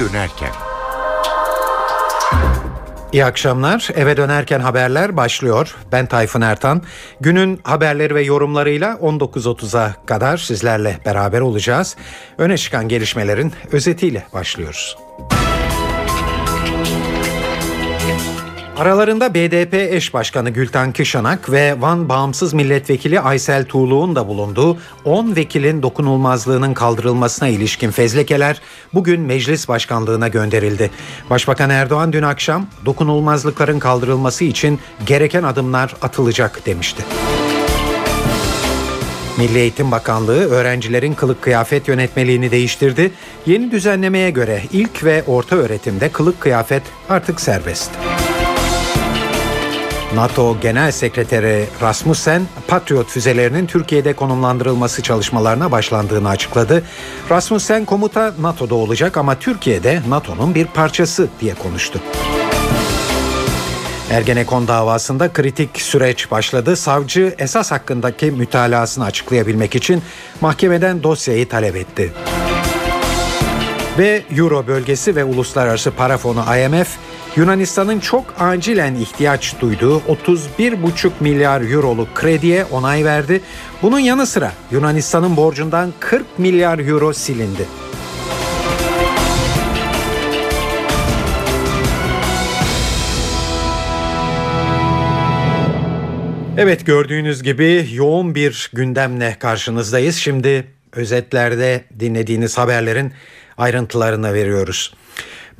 dönerken. İyi akşamlar. Eve dönerken haberler başlıyor. Ben Tayfun Ertan. Günün haberleri ve yorumlarıyla 19.30'a kadar sizlerle beraber olacağız. Öne çıkan gelişmelerin özetiyle başlıyoruz. Aralarında BDP eş başkanı Gülten Kışanak ve Van Bağımsız Milletvekili Aysel Tuğlu'nun da bulunduğu 10 vekilin dokunulmazlığının kaldırılmasına ilişkin fezlekeler bugün meclis başkanlığına gönderildi. Başbakan Erdoğan dün akşam dokunulmazlıkların kaldırılması için gereken adımlar atılacak demişti. Milli Eğitim Bakanlığı öğrencilerin kılık kıyafet yönetmeliğini değiştirdi. Yeni düzenlemeye göre ilk ve orta öğretimde kılık kıyafet artık serbest. NATO Genel Sekreteri Rasmussen, Patriot füzelerinin Türkiye'de konumlandırılması çalışmalarına başlandığını açıkladı. Rasmussen komuta NATO'da olacak ama Türkiye'de NATO'nun bir parçası diye konuştu. Ergenekon davasında kritik süreç başladı. Savcı esas hakkındaki mütalasını açıklayabilmek için mahkemeden dosyayı talep etti. Ve Euro bölgesi ve Uluslararası Para Fonu IMF Yunanistan'ın çok acilen ihtiyaç duyduğu 31,5 milyar euroluk krediye onay verdi. Bunun yanı sıra Yunanistan'ın borcundan 40 milyar euro silindi. Evet gördüğünüz gibi yoğun bir gündemle karşınızdayız. Şimdi özetlerde dinlediğiniz haberlerin ayrıntılarına veriyoruz.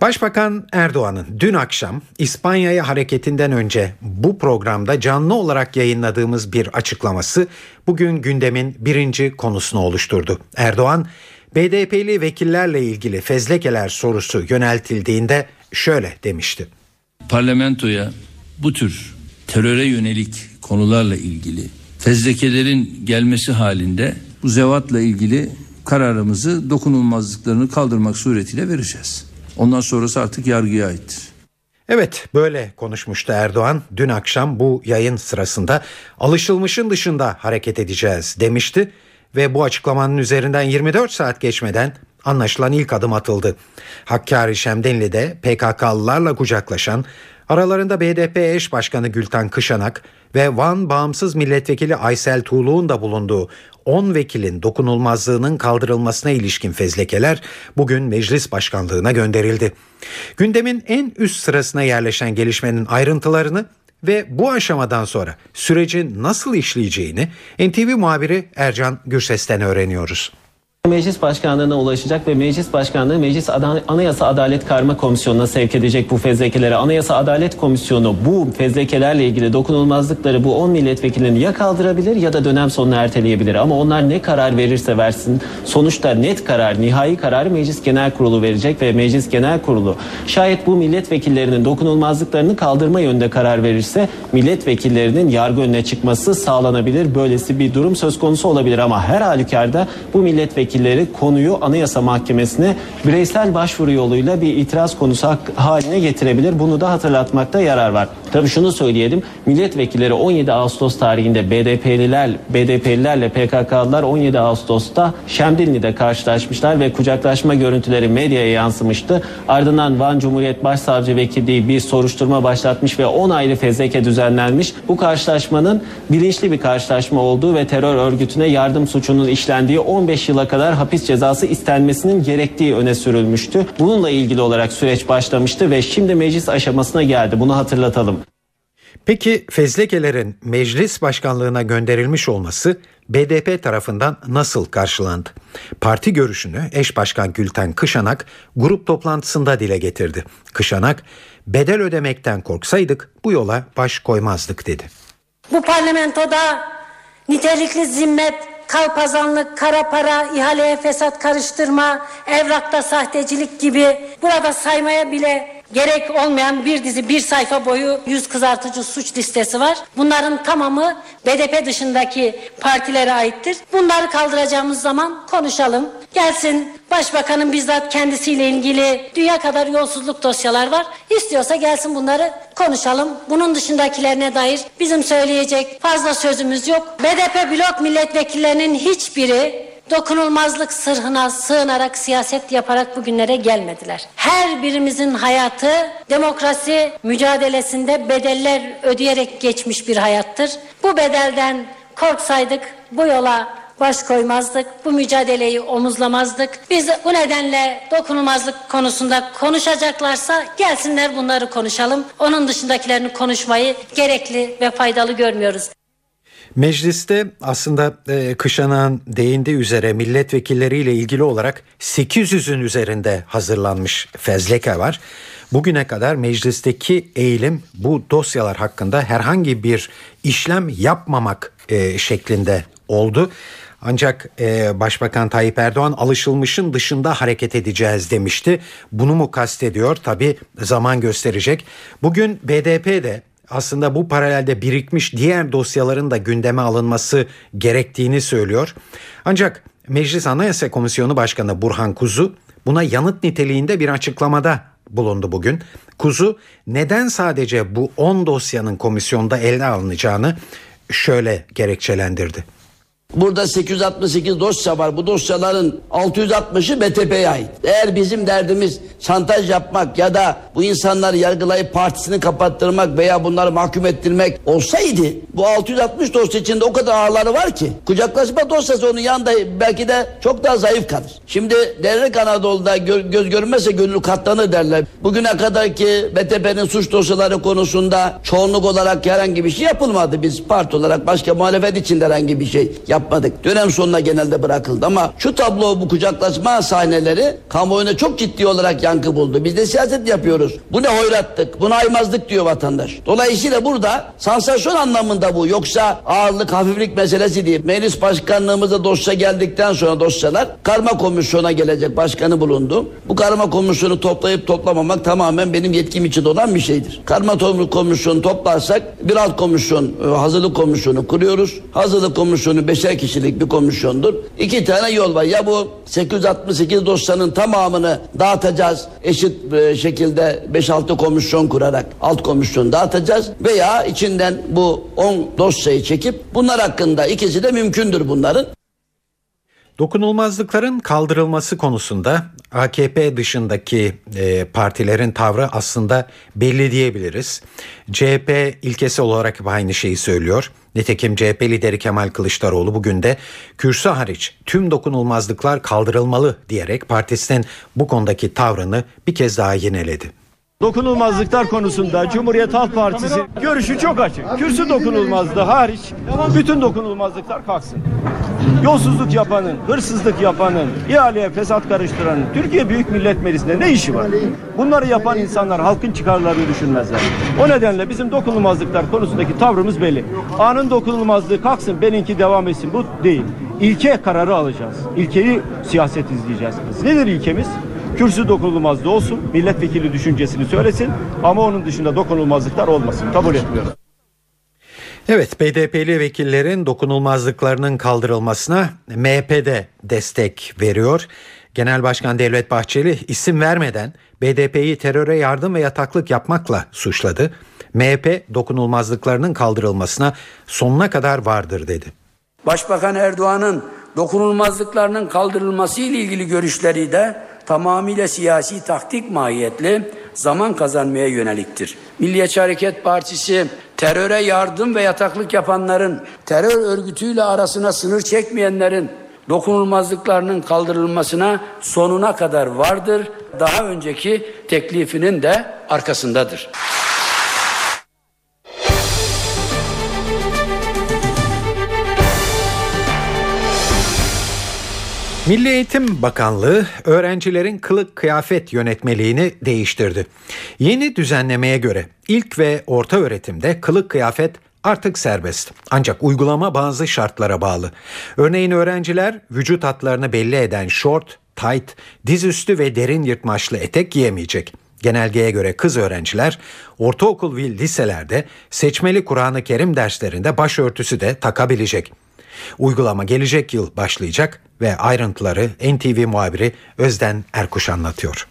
Başbakan Erdoğan'ın dün akşam İspanya'ya hareketinden önce bu programda canlı olarak yayınladığımız bir açıklaması bugün gündemin birinci konusunu oluşturdu. Erdoğan, BDP'li vekillerle ilgili fezlekeler sorusu yöneltildiğinde şöyle demişti. Parlamentoya bu tür teröre yönelik konularla ilgili fezlekelerin gelmesi halinde bu zevatla ilgili kararımızı dokunulmazlıklarını kaldırmak suretiyle vereceğiz. Ondan sonrası artık yargıya aittir. Evet böyle konuşmuştu Erdoğan. Dün akşam bu yayın sırasında alışılmışın dışında hareket edeceğiz demişti ve bu açıklamanın üzerinden 24 saat geçmeden anlaşılan ilk adım atıldı. Hakkari Şemdinli'de PKK'lılarla kucaklaşan, aralarında BDP eş başkanı Gülten Kışanak ve Van Bağımsız Milletvekili Aysel Tuğlu'nun da bulunduğu 10 vekilin dokunulmazlığının kaldırılmasına ilişkin fezlekeler bugün meclis başkanlığına gönderildi. Gündemin en üst sırasına yerleşen gelişmenin ayrıntılarını ve bu aşamadan sonra sürecin nasıl işleyeceğini NTV muhabiri Ercan Gürses'ten öğreniyoruz. Meclis Başkanlığı'na ulaşacak ve Meclis Başkanlığı Meclis Anayasa Adalet Karma Komisyonu'na sevk edecek bu fezlekeleri. Anayasa Adalet Komisyonu bu fezlekelerle ilgili dokunulmazlıkları bu 10 milletvekilini ya kaldırabilir ya da dönem sonuna erteleyebilir. Ama onlar ne karar verirse versin sonuçta net karar, nihai kararı Meclis Genel Kurulu verecek ve Meclis Genel Kurulu şayet bu milletvekillerinin dokunulmazlıklarını kaldırma yönünde karar verirse milletvekillerinin yargı önüne çıkması sağlanabilir. Böylesi bir durum söz konusu olabilir ama her halükarda bu milletvekilleri milletvekilleri konuyu Anayasa Mahkemesi'ne bireysel başvuru yoluyla bir itiraz konusu haline getirebilir. Bunu da hatırlatmakta yarar var. Tabii şunu söyleyelim. Milletvekilleri 17 Ağustos tarihinde BDP'liler, BDP'lilerle PKK'lılar 17 Ağustos'ta Şemdinli'de karşılaşmışlar ve kucaklaşma görüntüleri medyaya yansımıştı. Ardından Van Cumhuriyet Başsavcı Vekilliği bir soruşturma başlatmış ve 10 ayrı fezleke düzenlenmiş. Bu karşılaşmanın bilinçli bir karşılaşma olduğu ve terör örgütüne yardım suçunun işlendiği 15 yıla kadar hapis cezası istenmesinin gerektiği öne sürülmüştü. Bununla ilgili olarak süreç başlamıştı ve şimdi meclis aşamasına geldi. Bunu hatırlatalım. Peki fezlekelerin meclis başkanlığına gönderilmiş olması BDP tarafından nasıl karşılandı? Parti görüşünü eş başkan Gülten Kışanak grup toplantısında dile getirdi. Kışanak, bedel ödemekten korksaydık bu yola baş koymazdık dedi. Bu parlamentoda nitelikli zimmet, kalpazanlık, kara para, ihaleye fesat karıştırma, evrakta sahtecilik gibi burada saymaya bile gerek olmayan bir dizi bir sayfa boyu yüz kızartıcı suç listesi var. Bunların tamamı BDP dışındaki partilere aittir. Bunları kaldıracağımız zaman konuşalım. Gelsin başbakanın bizzat kendisiyle ilgili dünya kadar yolsuzluk dosyalar var. İstiyorsa gelsin bunları konuşalım. Bunun dışındakilerine dair bizim söyleyecek fazla sözümüz yok. BDP blok milletvekillerinin hiçbiri dokunulmazlık sırhına sığınarak siyaset yaparak bugünlere gelmediler. Her birimizin hayatı demokrasi mücadelesinde bedeller ödeyerek geçmiş bir hayattır. Bu bedelden korksaydık bu yola baş koymazdık. Bu mücadeleyi omuzlamazdık. Biz bu nedenle dokunulmazlık konusunda konuşacaklarsa gelsinler bunları konuşalım. Onun dışındakilerini konuşmayı gerekli ve faydalı görmüyoruz. Mecliste aslında e, Kışanak'ın değindiği üzere milletvekilleriyle ilgili olarak 800'ün üzerinde hazırlanmış fezleke var. Bugüne kadar meclisteki eğilim bu dosyalar hakkında herhangi bir işlem yapmamak e, şeklinde oldu. Ancak e, Başbakan Tayyip Erdoğan alışılmışın dışında hareket edeceğiz demişti. Bunu mu kastediyor? Tabi zaman gösterecek. Bugün BDP de aslında bu paralelde birikmiş diğer dosyaların da gündeme alınması gerektiğini söylüyor. Ancak Meclis Anayasa Komisyonu Başkanı Burhan Kuzu buna yanıt niteliğinde bir açıklamada bulundu bugün. Kuzu neden sadece bu 10 dosyanın komisyonda ele alınacağını şöyle gerekçelendirdi. Burada 868 dosya var. Bu dosyaların 660'ı BTP'ye ait. Eğer bizim derdimiz şantaj yapmak ya da bu insanları yargılayıp partisini kapattırmak veya bunları mahkum ettirmek olsaydı bu 660 dosya içinde o kadar ağırları var ki kucaklaşma dosyası onun yanında belki de çok daha zayıf kalır. Şimdi dernek Anadolu'da gö göz görmezse gönül katlanır derler. Bugüne kadar ki BTP'nin suç dosyaları konusunda çoğunluk olarak herhangi bir şey yapılmadı. Biz parti olarak başka muhalefet içinde herhangi bir şey yapmadık yapmadık. Dönem sonuna genelde bırakıldı ama şu tablo bu kucaklaşma sahneleri kamuoyuna çok ciddi olarak yankı buldu. Biz de siyaset yapıyoruz. Bu ne hoyrattık, bu ne aymazlık diyor vatandaş. Dolayısıyla burada sansasyon anlamında bu. Yoksa ağırlık, hafiflik meselesi değil. Meclis başkanlığımızda dosya geldikten sonra dosyalar karma komisyona gelecek. Başkanı bulundu. Bu karma komisyonu toplayıp toplamamak tamamen benim yetkim içinde olan bir şeydir. Karma komisyonu toplarsak bir alt komisyon, e, hazırlık komisyonu kuruyoruz. Hazırlık komisyonu beşer beşer kişilik bir komisyondur. İki tane yol var. Ya bu 868 dosyanın tamamını dağıtacağız. Eşit e, şekilde 5-6 komisyon kurarak alt komisyon dağıtacağız. Veya içinden bu 10 dosyayı çekip bunlar hakkında ikisi de mümkündür bunların. Dokunulmazlıkların kaldırılması konusunda AKP dışındaki e, partilerin tavrı aslında belli diyebiliriz. CHP ilkesi olarak aynı şeyi söylüyor. Nitekim CHP lideri Kemal Kılıçdaroğlu bugün de kürsü hariç tüm dokunulmazlıklar kaldırılmalı diyerek partisinin bu konudaki tavrını bir kez daha yineledi. Dokunulmazlıklar konusunda Cumhuriyet Halk Partisi görüşü çok açık. Kürsü dokunulmazlığı hariç bütün dokunulmazlıklar kalksın. Yolsuzluk yapanın, hırsızlık yapanın, ihaleye fesat karıştıranın Türkiye Büyük Millet Meclisi'nde ne işi var? Bunları yapan insanlar halkın çıkarlarını düşünmezler. O nedenle bizim dokunulmazlıklar konusundaki tavrımız belli. Anın dokunulmazlığı kalksın, benimki devam etsin. Bu değil. İlke kararı alacağız. İlkeyi siyaset izleyeceğiz. Nedir ilkemiz? Kürsü dokunulmazlığı olsun, milletvekili düşüncesini söylesin ama onun dışında dokunulmazlıklar olmasın. Kabul etmiyorum. Evet BDP'li vekillerin dokunulmazlıklarının kaldırılmasına MHP de destek veriyor. Genel Başkan Devlet Bahçeli isim vermeden BDP'yi teröre yardım ve yataklık yapmakla suçladı. MHP dokunulmazlıklarının kaldırılmasına sonuna kadar vardır dedi. Başbakan Erdoğan'ın dokunulmazlıklarının kaldırılması ile ilgili görüşleri de tamamıyla siyasi taktik mahiyetli zaman kazanmaya yöneliktir. Milliyetçi Hareket Partisi teröre yardım ve yataklık yapanların, terör örgütüyle arasına sınır çekmeyenlerin dokunulmazlıklarının kaldırılmasına sonuna kadar vardır. Daha önceki teklifinin de arkasındadır. Milli Eğitim Bakanlığı öğrencilerin kılık kıyafet yönetmeliğini değiştirdi. Yeni düzenlemeye göre ilk ve orta öğretimde kılık kıyafet artık serbest. Ancak uygulama bazı şartlara bağlı. Örneğin öğrenciler vücut hatlarını belli eden short, tight, dizüstü ve derin yırtmaçlı etek giyemeyecek. Genelgeye göre kız öğrenciler ortaokul ve liselerde seçmeli Kur'an-ı Kerim derslerinde başörtüsü de takabilecek. Uygulama gelecek yıl başlayacak ve ayrıntıları NTV muhabiri Özden Erkuş anlatıyor.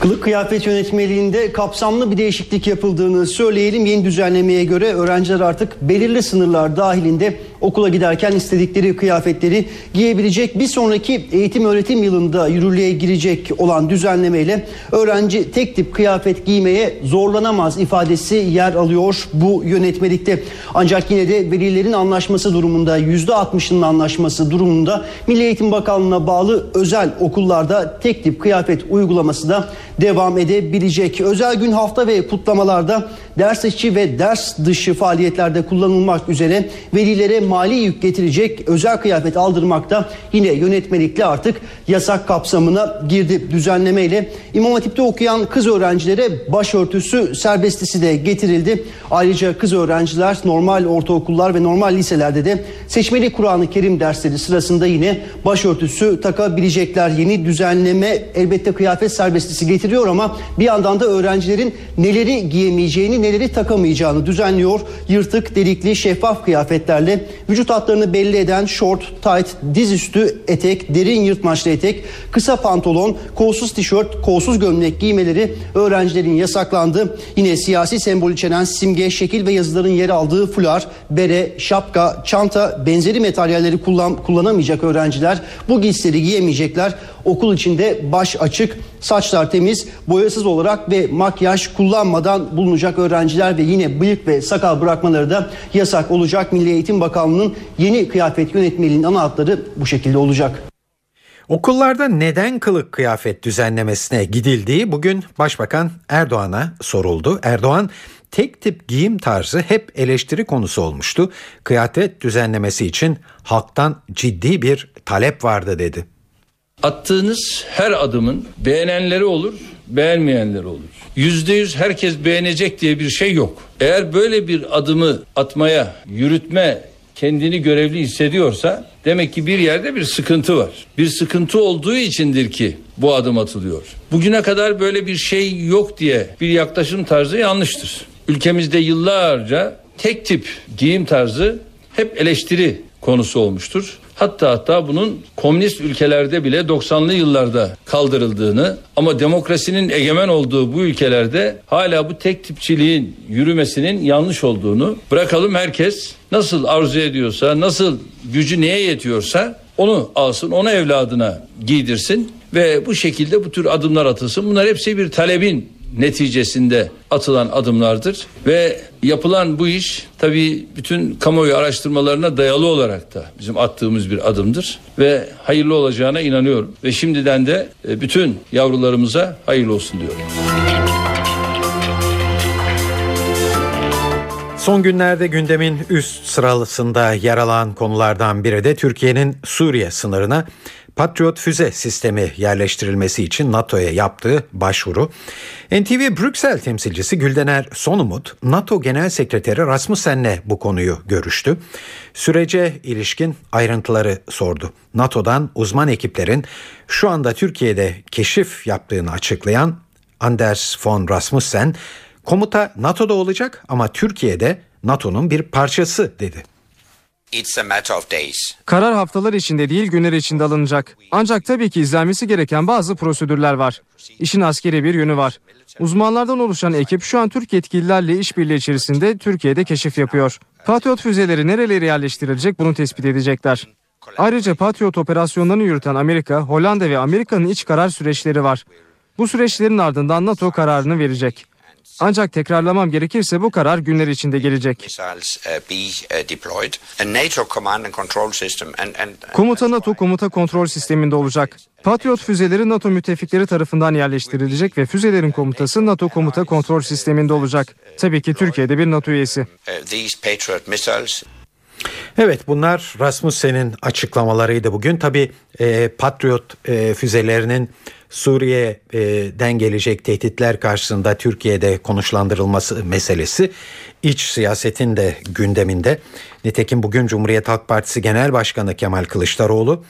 Kılık kıyafet yönetmeliğinde kapsamlı bir değişiklik yapıldığını söyleyelim. Yeni düzenlemeye göre öğrenciler artık belirli sınırlar dahilinde okula giderken istedikleri kıyafetleri giyebilecek. Bir sonraki eğitim öğretim yılında yürürlüğe girecek olan düzenlemeyle öğrenci tek tip kıyafet giymeye zorlanamaz ifadesi yer alıyor bu yönetmelikte. Ancak yine de velilerin anlaşması durumunda %60'ının anlaşması durumunda Milli Eğitim Bakanlığı'na bağlı özel okullarda tek tip kıyafet uygulaması da devam edebilecek. Özel gün hafta ve kutlamalarda ders içi ve ders dışı faaliyetlerde kullanılmak üzere velilere mali yük getirecek özel kıyafet aldırmak da yine yönetmelikle artık yasak kapsamına girdi düzenlemeyle. İmam Hatip'te okuyan kız öğrencilere başörtüsü serbestisi de getirildi. Ayrıca kız öğrenciler normal ortaokullar ve normal liselerde de seçmeli Kur'an-ı Kerim dersleri sırasında yine başörtüsü takabilecekler. Yeni düzenleme elbette kıyafet serbestisi getiriyor ama bir yandan da öğrencilerin neleri giyemeyeceğini neleri takamayacağını düzenliyor. Yırtık, delikli, şeffaf kıyafetlerle vücut hatlarını belli eden şort, tight, dizüstü etek, derin yırtmaçlı etek, kısa pantolon, kolsuz tişört, kolsuz gömlek giymeleri öğrencilerin yasaklandı. Yine siyasi sembol içeren simge, şekil ve yazıların yer aldığı fular, bere, şapka, çanta, benzeri materyalleri kullan, kullanamayacak öğrenciler bu giysileri giyemeyecekler. Okul içinde baş açık, saçlar temiz, boyasız olarak ve makyaj kullanmadan bulunacak öğrenciler ve yine bıyık ve sakal bırakmaları da yasak olacak. Milli Eğitim Bakanlığı'nın yeni kıyafet yönetmeliğinin ana hatları bu şekilde olacak. Okullarda neden kılık kıyafet düzenlemesine gidildiği bugün Başbakan Erdoğan'a soruldu. Erdoğan tek tip giyim tarzı hep eleştiri konusu olmuştu. Kıyafet düzenlemesi için halktan ciddi bir talep vardı dedi. Attığınız her adımın beğenenleri olur, beğenmeyenleri olur. Yüzde yüz herkes beğenecek diye bir şey yok. Eğer böyle bir adımı atmaya, yürütme kendini görevli hissediyorsa demek ki bir yerde bir sıkıntı var. Bir sıkıntı olduğu içindir ki bu adım atılıyor. Bugüne kadar böyle bir şey yok diye bir yaklaşım tarzı yanlıştır. Ülkemizde yıllarca tek tip giyim tarzı hep eleştiri konusu olmuştur. Hatta hatta bunun komünist ülkelerde bile 90'lı yıllarda kaldırıldığını ama demokrasinin egemen olduğu bu ülkelerde hala bu tek tipçiliğin yürümesinin yanlış olduğunu bırakalım herkes nasıl arzu ediyorsa, nasıl gücü neye yetiyorsa onu alsın, onu evladına giydirsin ve bu şekilde bu tür adımlar atılsın. Bunlar hepsi bir talebin neticesinde atılan adımlardır ve yapılan bu iş tabii bütün kamuoyu araştırmalarına dayalı olarak da bizim attığımız bir adımdır ve hayırlı olacağına inanıyorum ve şimdiden de e, bütün yavrularımıza hayırlı olsun diyorum. Son günlerde gündemin üst sıralısında yer alan konulardan biri de Türkiye'nin Suriye sınırına Patriot füze sistemi yerleştirilmesi için NATO'ya yaptığı başvuru. NTV Brüksel temsilcisi Güldener Sonumut, NATO Genel Sekreteri Rasmussen'le bu konuyu görüştü. Sürece ilişkin ayrıntıları sordu. NATO'dan uzman ekiplerin şu anda Türkiye'de keşif yaptığını açıklayan Anders von Rasmussen, komuta NATO'da olacak ama Türkiye'de NATO'nun bir parçası dedi. It's a matter of days. Karar haftalar içinde değil günler içinde alınacak. Ancak tabii ki izlenmesi gereken bazı prosedürler var. İşin askeri bir yönü var. Uzmanlardan oluşan ekip şu an Türk yetkililerle işbirliği içerisinde Türkiye'de keşif yapıyor. Patriot füzeleri nerelere yerleştirilecek bunu tespit edecekler. Ayrıca Patriot operasyonlarını yürüten Amerika, Hollanda ve Amerika'nın iç karar süreçleri var. Bu süreçlerin ardından NATO kararını verecek. Ancak tekrarlamam gerekirse bu karar günler içinde gelecek. Uh, uh, Komuta NATO komuta kontrol sisteminde olacak. Patriot füzeleri NATO müttefikleri tarafından yerleştirilecek ve füzelerin komutası NATO komuta kontrol sisteminde olacak. Tabii ki Türkiye'de bir NATO üyesi. Evet bunlar Rasmussen'in açıklamalarıydı bugün. Tabi e, Patriot e, füzelerinin Suriye'den gelecek tehditler karşısında Türkiye'de konuşlandırılması meselesi iç siyasetin de gündeminde. Nitekim bugün Cumhuriyet Halk Partisi Genel Başkanı Kemal Kılıçdaroğlu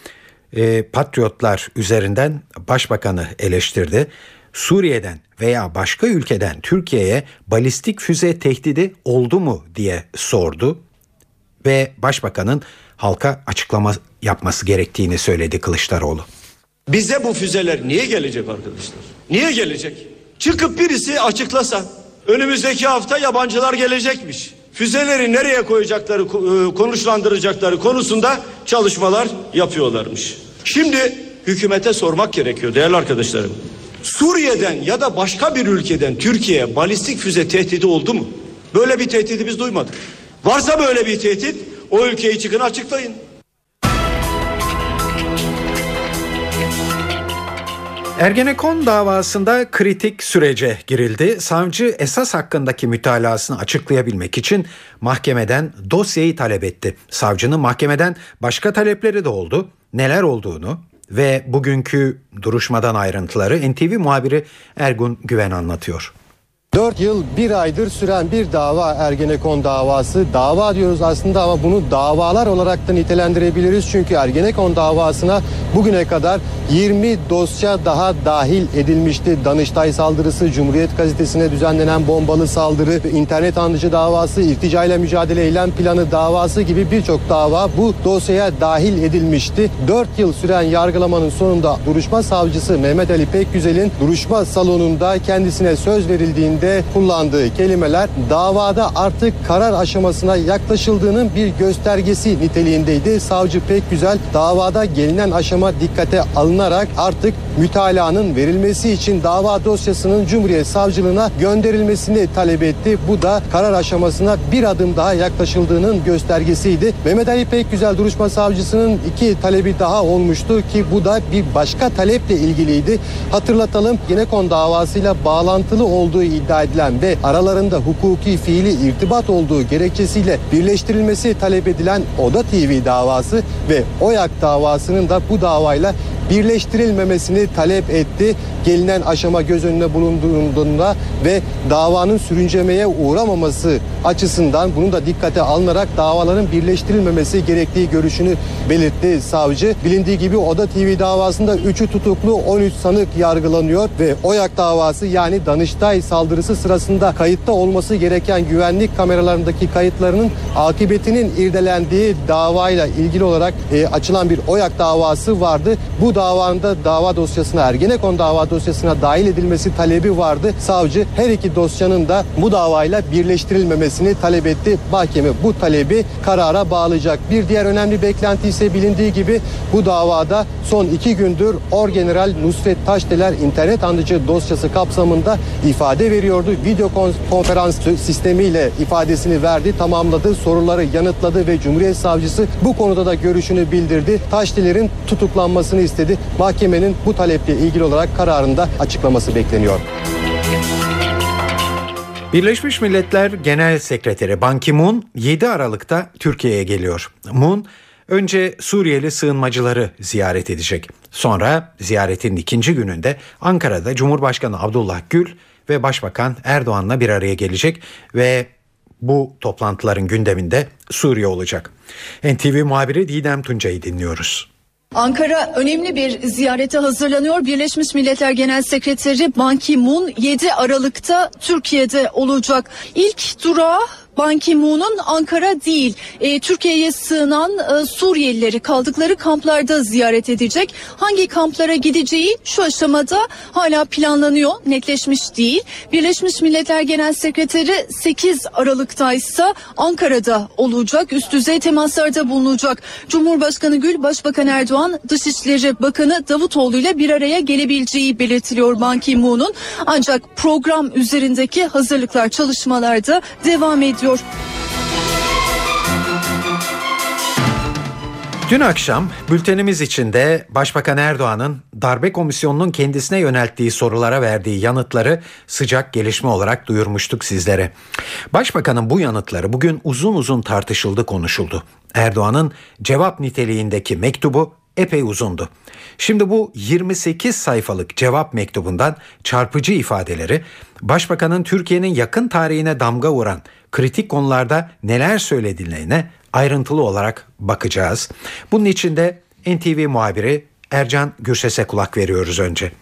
e, Patriotlar üzerinden başbakanı eleştirdi. Suriye'den veya başka ülkeden Türkiye'ye balistik füze tehdidi oldu mu diye sordu ve başbakanın halka açıklama yapması gerektiğini söyledi Kılıçdaroğlu. Bize bu füzeler niye gelecek arkadaşlar? Niye gelecek? Çıkıp birisi açıklasa önümüzdeki hafta yabancılar gelecekmiş. Füzeleri nereye koyacakları, e, konuşlandıracakları konusunda çalışmalar yapıyorlarmış. Şimdi hükümete sormak gerekiyor değerli arkadaşlarım. Suriye'den ya da başka bir ülkeden Türkiye'ye balistik füze tehdidi oldu mu? Böyle bir tehdidi biz duymadık. Varsa böyle bir tehdit o ülkeyi çıkın açıklayın. Ergenekon davasında kritik sürece girildi. Savcı esas hakkındaki mütalasını açıklayabilmek için mahkemeden dosyayı talep etti. Savcının mahkemeden başka talepleri de oldu. Neler olduğunu ve bugünkü duruşmadan ayrıntıları NTV muhabiri Ergun Güven anlatıyor. 4 yıl 1 aydır süren bir dava Ergenekon davası. Dava diyoruz aslında ama bunu davalar olarak da nitelendirebiliriz. Çünkü Ergenekon davasına bugüne kadar 20 dosya daha dahil edilmişti. Danıştay saldırısı, Cumhuriyet gazetesine düzenlenen bombalı saldırı, internet anlıcı davası, irticayla mücadele eylem planı davası gibi birçok dava bu dosyaya dahil edilmişti. 4 yıl süren yargılamanın sonunda duruşma savcısı Mehmet Ali Pekgüzel'in duruşma salonunda kendisine söz verildiğinde de kullandığı kelimeler davada artık karar aşamasına yaklaşıldığının bir göstergesi niteliğindeydi. Savcı pek güzel davada gelinen aşama dikkate alınarak artık mütalaanın verilmesi için dava dosyasının Cumhuriyet Savcılığına gönderilmesini talep etti. Bu da karar aşamasına bir adım daha yaklaşıldığının göstergesiydi. Mehmet Ali Pekgüzel duruşma savcısının iki talebi daha olmuştu ki bu da bir başka taleple ilgiliydi. Hatırlatalım Genekon davasıyla bağlantılı olduğu iddia edilen ve aralarında hukuki fiili irtibat olduğu gerekçesiyle birleştirilmesi talep edilen Oda TV davası ve OYAK davasının da bu davayla birleştirilmemesini talep etti. Gelinen aşama göz önüne bulunduğunda ve davanın sürüncemeye uğramaması açısından bunu da dikkate alınarak davaların birleştirilmemesi gerektiği görüşünü belirtti savcı. Bilindiği gibi Oda TV davasında 3'ü tutuklu 13 sanık yargılanıyor ve OYAK davası yani Danıştay saldırısı sırasında kayıtta olması gereken güvenlik kameralarındaki kayıtlarının akıbetinin irdelendiği davayla ilgili olarak e, açılan bir OYAK davası vardı. Bu davanda dava dosyasına Ergenekon dava dosyasına dahil edilmesi talebi vardı. Savcı her iki dosyanın da bu davayla birleştirilmemesini talep etti. Mahkeme bu talebi karara bağlayacak. Bir diğer önemli beklenti ise bilindiği gibi bu davada son iki gündür Orgeneral Nusret Taşdeler internet andıcı dosyası kapsamında ifade veriyordu. Video konferans sistemiyle ifadesini verdi, tamamladı, soruları yanıtladı ve Cumhuriyet Savcısı bu konuda da görüşünü bildirdi. Taşdeler'in tutuklanmasını istedi. Mahkemenin bu taleple ilgili olarak kararında açıklaması bekleniyor. Birleşmiş Milletler Genel Sekreteri Ban Ki-moon 7 Aralık'ta Türkiye'ye geliyor. Moon önce Suriyeli sığınmacıları ziyaret edecek. Sonra ziyaretin ikinci gününde Ankara'da Cumhurbaşkanı Abdullah Gül ve Başbakan Erdoğan'la bir araya gelecek ve bu toplantıların gündeminde Suriye olacak. NTV muhabiri Didem Tuncay'ı dinliyoruz. Ankara önemli bir ziyarete hazırlanıyor. Birleşmiş Milletler Genel Sekreteri Ban Ki-moon 7 Aralık'ta Türkiye'de olacak. İlk durağı Ban Ki-moon'un Ankara değil e, Türkiye'ye sığınan e, Suriyelileri kaldıkları kamplarda ziyaret edecek. Hangi kamplara gideceği şu aşamada hala planlanıyor netleşmiş değil. Birleşmiş Milletler Genel Sekreteri 8 Aralık'ta ise Ankara'da olacak üst düzey temaslarda bulunacak. Cumhurbaşkanı Gül, Başbakan Erdoğan, Dışişleri Bakanı Davutoğlu ile bir araya gelebileceği belirtiliyor Ban Ki-moon'un. Ancak program üzerindeki hazırlıklar çalışmalarda devam ediyor ediyor. Dün akşam bültenimiz içinde Başbakan Erdoğan'ın darbe komisyonunun kendisine yönelttiği sorulara verdiği yanıtları sıcak gelişme olarak duyurmuştuk sizlere. Başbakanın bu yanıtları bugün uzun uzun tartışıldı konuşuldu. Erdoğan'ın cevap niteliğindeki mektubu epey uzundu. Şimdi bu 28 sayfalık cevap mektubundan çarpıcı ifadeleri Başbakanın Türkiye'nin yakın tarihine damga vuran kritik konularda neler söylediğine ayrıntılı olarak bakacağız. Bunun için de NTV muhabiri Ercan Gürses'e kulak veriyoruz önce.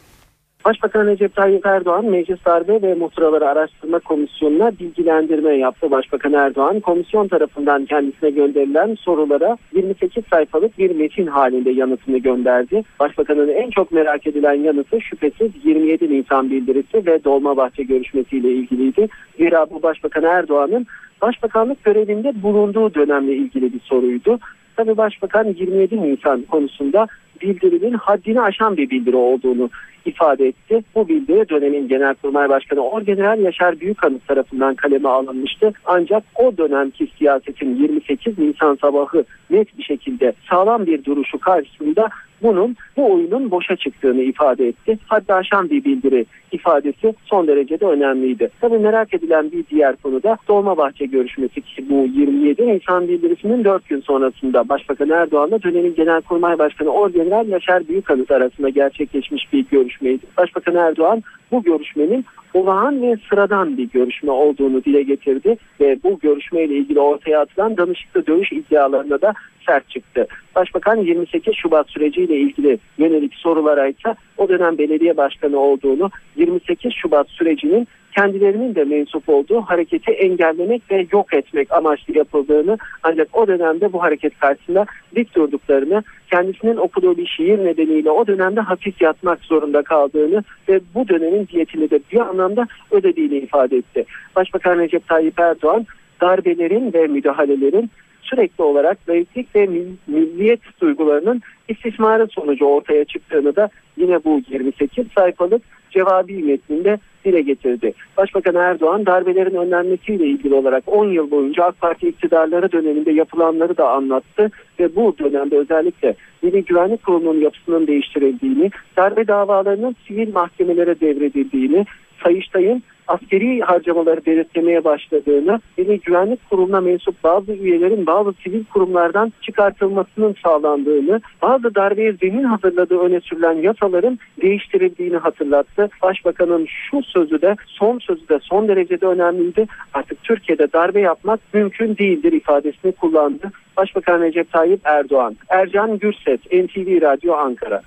Başbakan Recep Tayyip Erdoğan Meclis Darbe ve Muhtıraları Araştırma Komisyonu'na bilgilendirme yaptı. Başbakan Erdoğan komisyon tarafından kendisine gönderilen sorulara 28 sayfalık bir metin halinde yanıtını gönderdi. Başbakanın en çok merak edilen yanıtı şüphesiz 27 Nisan bildirisi ve Dolmabahçe görüşmesiyle ilgiliydi. Zira bu Başbakan Erdoğan'ın başbakanlık görevinde bulunduğu dönemle ilgili bir soruydu. Tabi Başbakan 27 Nisan konusunda bildirinin haddini aşan bir bildiri olduğunu ifade etti. Bu bildiri dönemin Genelkurmay Başkanı Orgeneral Yaşar Büyükanıt tarafından kaleme alınmıştı. Ancak o dönemki siyasetin 28 Nisan sabahı net bir şekilde sağlam bir duruşu karşısında bunun bu oyunun boşa çıktığını ifade etti. Haddi aşan bir bildiri ifadesi son derecede önemliydi. Tabii merak edilen bir diğer konu da Dolmabahçe görüşmesi ki bu 27 Nisan bildirisinin 4 gün sonrasında Başbakan Erdoğan'la dönemin Genelkurmay Başkanı Orgeneral Yaşar Büyükanıt arasında gerçekleşmiş bir görüşmeydi. Başbakan Erdoğan bu görüşmenin olağan ve sıradan bir görüşme olduğunu dile getirdi ve bu görüşmeyle ilgili ortaya atılan danışıklı dövüş iddialarına da sert çıktı. Başbakan 28 Şubat süreciyle ilgili yönelik sorulara ise o dönem belediye başkanı olduğunu 28 Şubat sürecinin kendilerinin de mensup olduğu hareketi engellemek ve yok etmek amaçlı yapıldığını ancak o dönemde bu hareket karşısında dik durduklarını kendisinin okuduğu bir şiir nedeniyle o dönemde hapis yatmak zorunda kaldığını ve bu dönemin diyetini de bir anlamda ödediğini ifade etti. Başbakan Recep Tayyip Erdoğan darbelerin ve müdahalelerin sürekli olarak laiklik ve milliyet duygularının istismarı sonucu ortaya çıktığını da yine bu 28 sayfalık cevabi metninde dile getirdi. Başbakan Erdoğan darbelerin önlenmesiyle ilgili olarak 10 yıl boyunca AK Parti iktidarları döneminde yapılanları da anlattı ve bu dönemde özellikle Milli Güvenlik Kurulu'nun yapısının değiştirildiğini, darbe davalarının sivil mahkemelere devredildiğini, Sayıştay'ın askeri harcamaları belirtmeye başladığını, Milli Güvenlik Kurulu'na mensup bazı üyelerin bazı sivil kurumlardan çıkartılmasının sağlandığını, bazı darbeye zemin hazırladığı öne sürülen yasaların değiştirildiğini hatırlattı. Başbakanın şu sözü de son sözü de son derecede önemliydi. Artık Türkiye'de darbe yapmak mümkün değildir ifadesini kullandı. Başbakan Recep Tayyip Erdoğan. Ercan Gürset, NTV Radyo Ankara.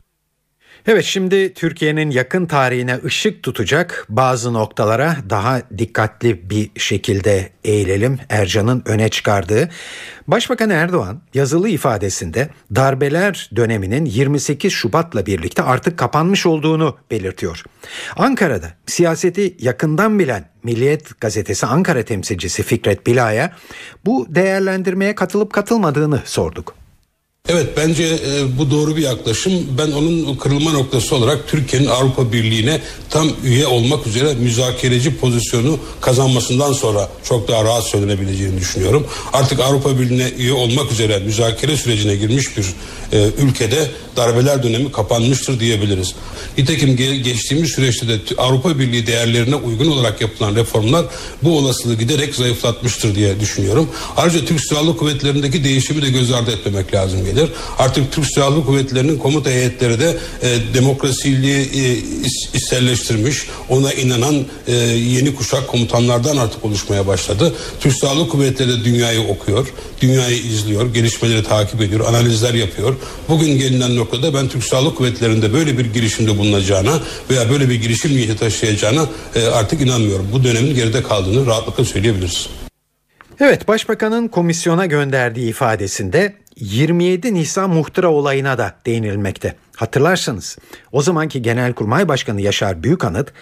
Evet şimdi Türkiye'nin yakın tarihine ışık tutacak bazı noktalara daha dikkatli bir şekilde eğilelim. Ercan'ın öne çıkardığı. Başbakan Erdoğan yazılı ifadesinde darbeler döneminin 28 Şubat'la birlikte artık kapanmış olduğunu belirtiyor. Ankara'da siyaseti yakından bilen Milliyet gazetesi Ankara temsilcisi Fikret Bila'ya bu değerlendirmeye katılıp katılmadığını sorduk. Evet bence e, bu doğru bir yaklaşım. Ben onun kırılma noktası olarak Türkiye'nin Avrupa Birliği'ne tam üye olmak üzere müzakereci pozisyonu kazanmasından sonra çok daha rahat söylenebileceğini düşünüyorum. Artık Avrupa Birliği'ne üye olmak üzere müzakere sürecine girmiş bir e, ülkede darbeler dönemi kapanmıştır diyebiliriz. Nitekim ge- geçtiğimiz süreçte de Avrupa Birliği değerlerine uygun olarak yapılan reformlar bu olasılığı giderek zayıflatmıştır diye düşünüyorum. Ayrıca Türk Silahlı Kuvvetleri'ndeki değişimi de göz ardı etmemek lazım gelir. Artık Türk Silahlı Kuvvetleri'nin komuta heyetleri de e, demokrasiliği e, is, ona inanan e, yeni kuşak komutanlardan artık oluşmaya başladı. Türk Silahlı Kuvvetleri de dünyayı okuyor, dünyayı izliyor, gelişmeleri takip ediyor, analizler yapıyor. Bugün gelinen noktada ben Türk Silahlı Kuvvetleri'nde böyle bir girişimde bulunacağına veya böyle bir girişim niyeti taşıyacağına e, artık inanmıyorum. Bu dönemin geride kaldığını rahatlıkla söyleyebiliriz. Evet Başbakanın komisyona gönderdiği ifadesinde 27 Nisan muhtıra olayına da değinilmekte. Hatırlarsanız o zamanki Genelkurmay Başkanı Yaşar Büyükanıt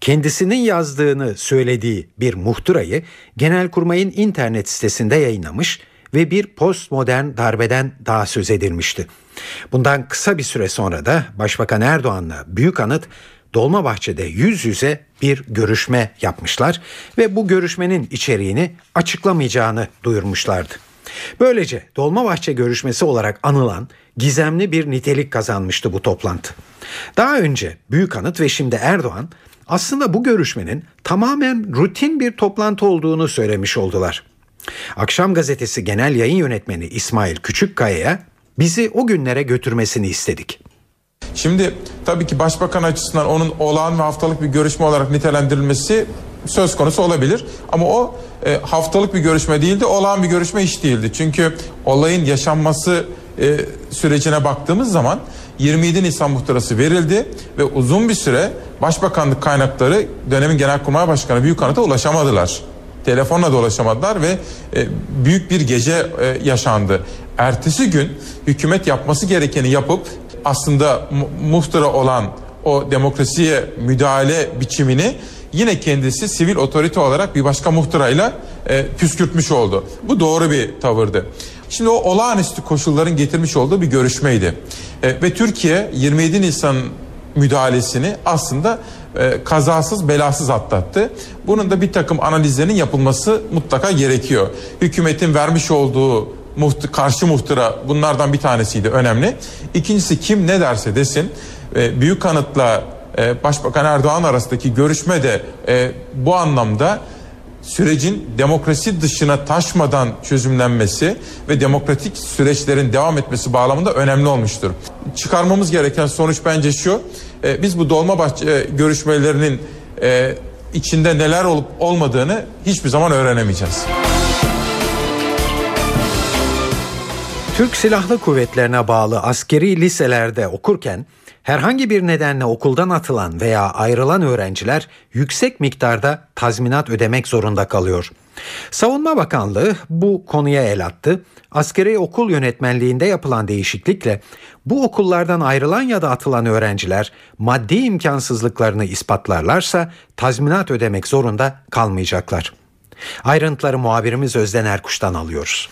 kendisinin yazdığını söylediği bir muhtırayı Genelkurmay'ın internet sitesinde yayınlamış ve bir postmodern darbeden daha söz edilmişti. Bundan kısa bir süre sonra da Başbakan Erdoğan'la Büyükanıt Dolmabahçe'de yüz yüze bir görüşme yapmışlar ve bu görüşmenin içeriğini açıklamayacağını duyurmuşlardı. Böylece Dolmabahçe görüşmesi olarak anılan gizemli bir nitelik kazanmıştı bu toplantı. Daha önce Büyükanıt ve şimdi Erdoğan aslında bu görüşmenin tamamen rutin bir toplantı olduğunu söylemiş oldular. Akşam gazetesi genel yayın yönetmeni İsmail Küçükkaya'ya bizi o günlere götürmesini istedik. Şimdi tabii ki başbakan açısından onun olağan ve haftalık bir görüşme olarak nitelendirilmesi söz konusu olabilir. Ama o e, haftalık bir görüşme değildi, olağan bir görüşme hiç değildi. Çünkü olayın yaşanması e, sürecine baktığımız zaman 27 Nisan muhtırası verildi ve uzun bir süre Başbakanlık kaynakları dönemin Genelkurmay Başkanı Büyükanıt'a ulaşamadılar. Telefonla da ulaşamadılar ve e, büyük bir gece e, yaşandı. Ertesi gün hükümet yapması gerekeni yapıp aslında mu- muhtıra olan o demokrasiye müdahale biçimini yine kendisi sivil otorite olarak bir başka muhtırayla e, püskürtmüş oldu. Bu doğru bir tavırdı. Şimdi o olağanüstü koşulların getirmiş olduğu bir görüşmeydi. E, ve Türkiye 27 Nisan müdahalesini aslında e, kazasız belasız atlattı. Bunun da bir takım analizlerin yapılması mutlaka gerekiyor. Hükümetin vermiş olduğu muht- karşı muhtıra bunlardan bir tanesiydi önemli. İkincisi kim ne derse desin e, büyük kanıtla e, Başbakan Erdoğan arasındaki görüşme de e, bu anlamda sürecin demokrasi dışına taşmadan çözümlenmesi ve demokratik süreçlerin devam etmesi bağlamında önemli olmuştur. Çıkarmamız gereken sonuç bence şu. e, biz bu Dolmabahçe e, görüşmelerinin e, içinde neler olup olmadığını hiçbir zaman öğrenemeyeceğiz. Türk Silahlı Kuvvetlerine bağlı askeri liselerde okurken herhangi bir nedenle okuldan atılan veya ayrılan öğrenciler yüksek miktarda tazminat ödemek zorunda kalıyor. Savunma Bakanlığı bu konuya el attı. Askeri okul yönetmenliğinde yapılan değişiklikle bu okullardan ayrılan ya da atılan öğrenciler maddi imkansızlıklarını ispatlarlarsa tazminat ödemek zorunda kalmayacaklar. Ayrıntıları muhabirimiz Özden Erkuş'tan alıyoruz.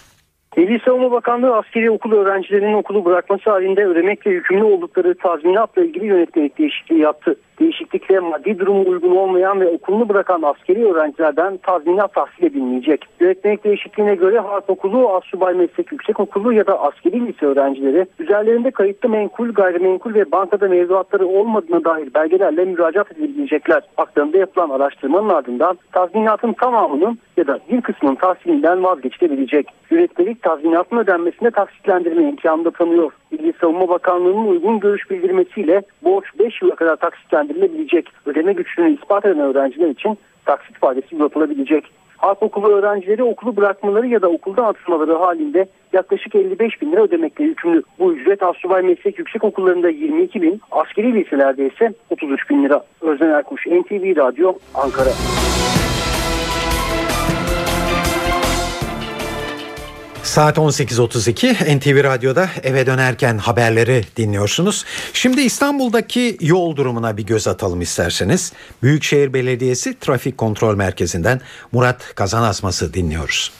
Milli Savunma Bakanlığı askeri okul öğrencilerinin okulu bırakması halinde ödemekle yükümlü oldukları tazminatla ilgili yönetmelik değişikliği yaptı. Değişiklikle maddi durumu uygun olmayan ve okulunu bırakan askeri öğrencilerden tazminat tahsil edilmeyecek. Yönetmelik değişikliğine göre Harp Okulu, Assubay Meslek Yüksek Okulu ya da askeri lise öğrencileri üzerlerinde kayıtlı menkul, gayrimenkul ve bankada mevduatları olmadığına dair belgelerle müracaat edebilecekler. Haklarında yapılan araştırmanın ardından tazminatın tamamının ya da bir kısmının tahsilinden vazgeçilebilecek. Yönetmelik tazminatın ödenmesine taksitlendirme imkanı da tanıyor. Milli Savunma Bakanlığı'nın uygun görüş bildirmesiyle borç 5 yıla kadar taksitlendirilebilecek. Ödeme güçlüğünü ispat eden öğrenciler için taksit vadesi uzatılabilecek. Harp okulu öğrencileri okulu bırakmaları ya da okuldan atılmaları halinde yaklaşık 55 bin lira ödemekle yükümlü. Bu ücret Asubay Meslek Yüksek Okullarında 22 bin, askeri liselerde ise 33 bin lira. Özden Erkuş, NTV Radyo, Ankara. Saat 18.32 NTV Radyo'da eve dönerken haberleri dinliyorsunuz. Şimdi İstanbul'daki yol durumuna bir göz atalım isterseniz. Büyükşehir Belediyesi Trafik Kontrol Merkezi'nden Murat Kazanasması dinliyoruz.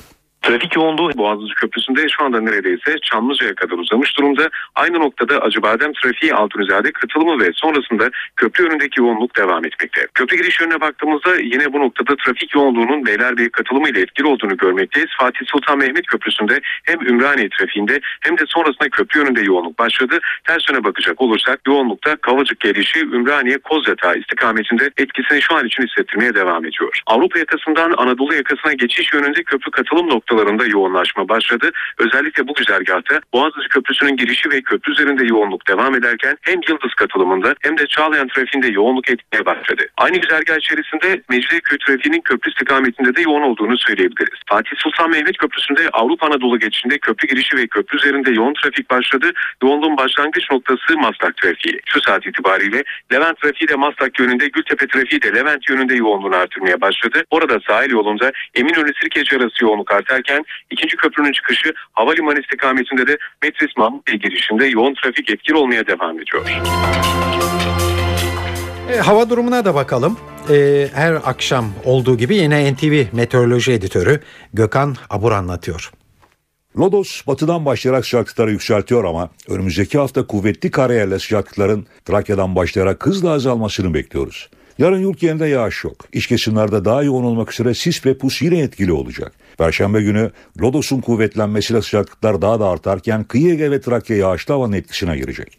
Trafik yoğunluğu Boğaziçi Köprüsü'nde şu anda neredeyse Çamlıca'ya kadar uzamış durumda. Aynı noktada Acıbadem trafiği Altunizade katılımı ve sonrasında köprü önündeki yoğunluk devam etmekte. Köprü giriş yönüne baktığımızda yine bu noktada trafik yoğunluğunun Beylerbeyi katılımı ile etkili olduğunu görmekteyiz. Fatih Sultan Mehmet Köprüsü'nde hem Ümraniye trafiğinde hem de sonrasında köprü önünde yoğunluk başladı. Ters yöne bakacak olursak yoğunlukta Kavacık gelişi Ümraniye Kozyatağı istikametinde etkisini şu an için hissettirmeye devam ediyor. Avrupa yakasından Anadolu yakasına geçiş yönünde köprü katılım noktaları noktalarında yoğunlaşma başladı. Özellikle bu güzergahta Boğaziçi Köprüsü'nün girişi ve köprü üzerinde yoğunluk devam ederken hem Yıldız katılımında hem de Çağlayan trafiğinde yoğunluk etmeye başladı. Aynı güzergah içerisinde Mecidiyeköy trafiğinin köprü istikametinde de yoğun olduğunu söyleyebiliriz. Fatih Sultan Mehmet Köprüsü'nde Avrupa Anadolu geçişinde köprü girişi ve köprü üzerinde yoğun trafik başladı. Yoğunluğun başlangıç noktası Maslak trafiği. Şu saat itibariyle Levent trafiği de Maslak yönünde, Gültepe trafiği de Levent yönünde yoğunluğunu artırmaya başladı. Orada sahil yolunda Eminönü Sirkeci arası yoğunluk artarken ikinci köprünün çıkışı havalimanı istikametinde de Metris Mahmut Bey girişinde yoğun trafik etkili olmaya devam ediyor. E, hava durumuna da bakalım. E, her akşam olduğu gibi yine NTV Meteoroloji Editörü Gökhan Abur anlatıyor. Lodos batıdan başlayarak sıcaklıkları yükseltiyor ama önümüzdeki hafta kuvvetli karayerle sıcaklıkların Trakya'dan başlayarak hızla azalmasını bekliyoruz. Yarın yurt genelinde yağış yok. İç kesimlerde daha yoğun olmak üzere sis ve pus yine etkili olacak. Perşembe günü Lodos'un kuvvetlenmesiyle sıcaklıklar daha da artarken kıyı Ege ve Trakya yağışlı havanın etkisine girecek.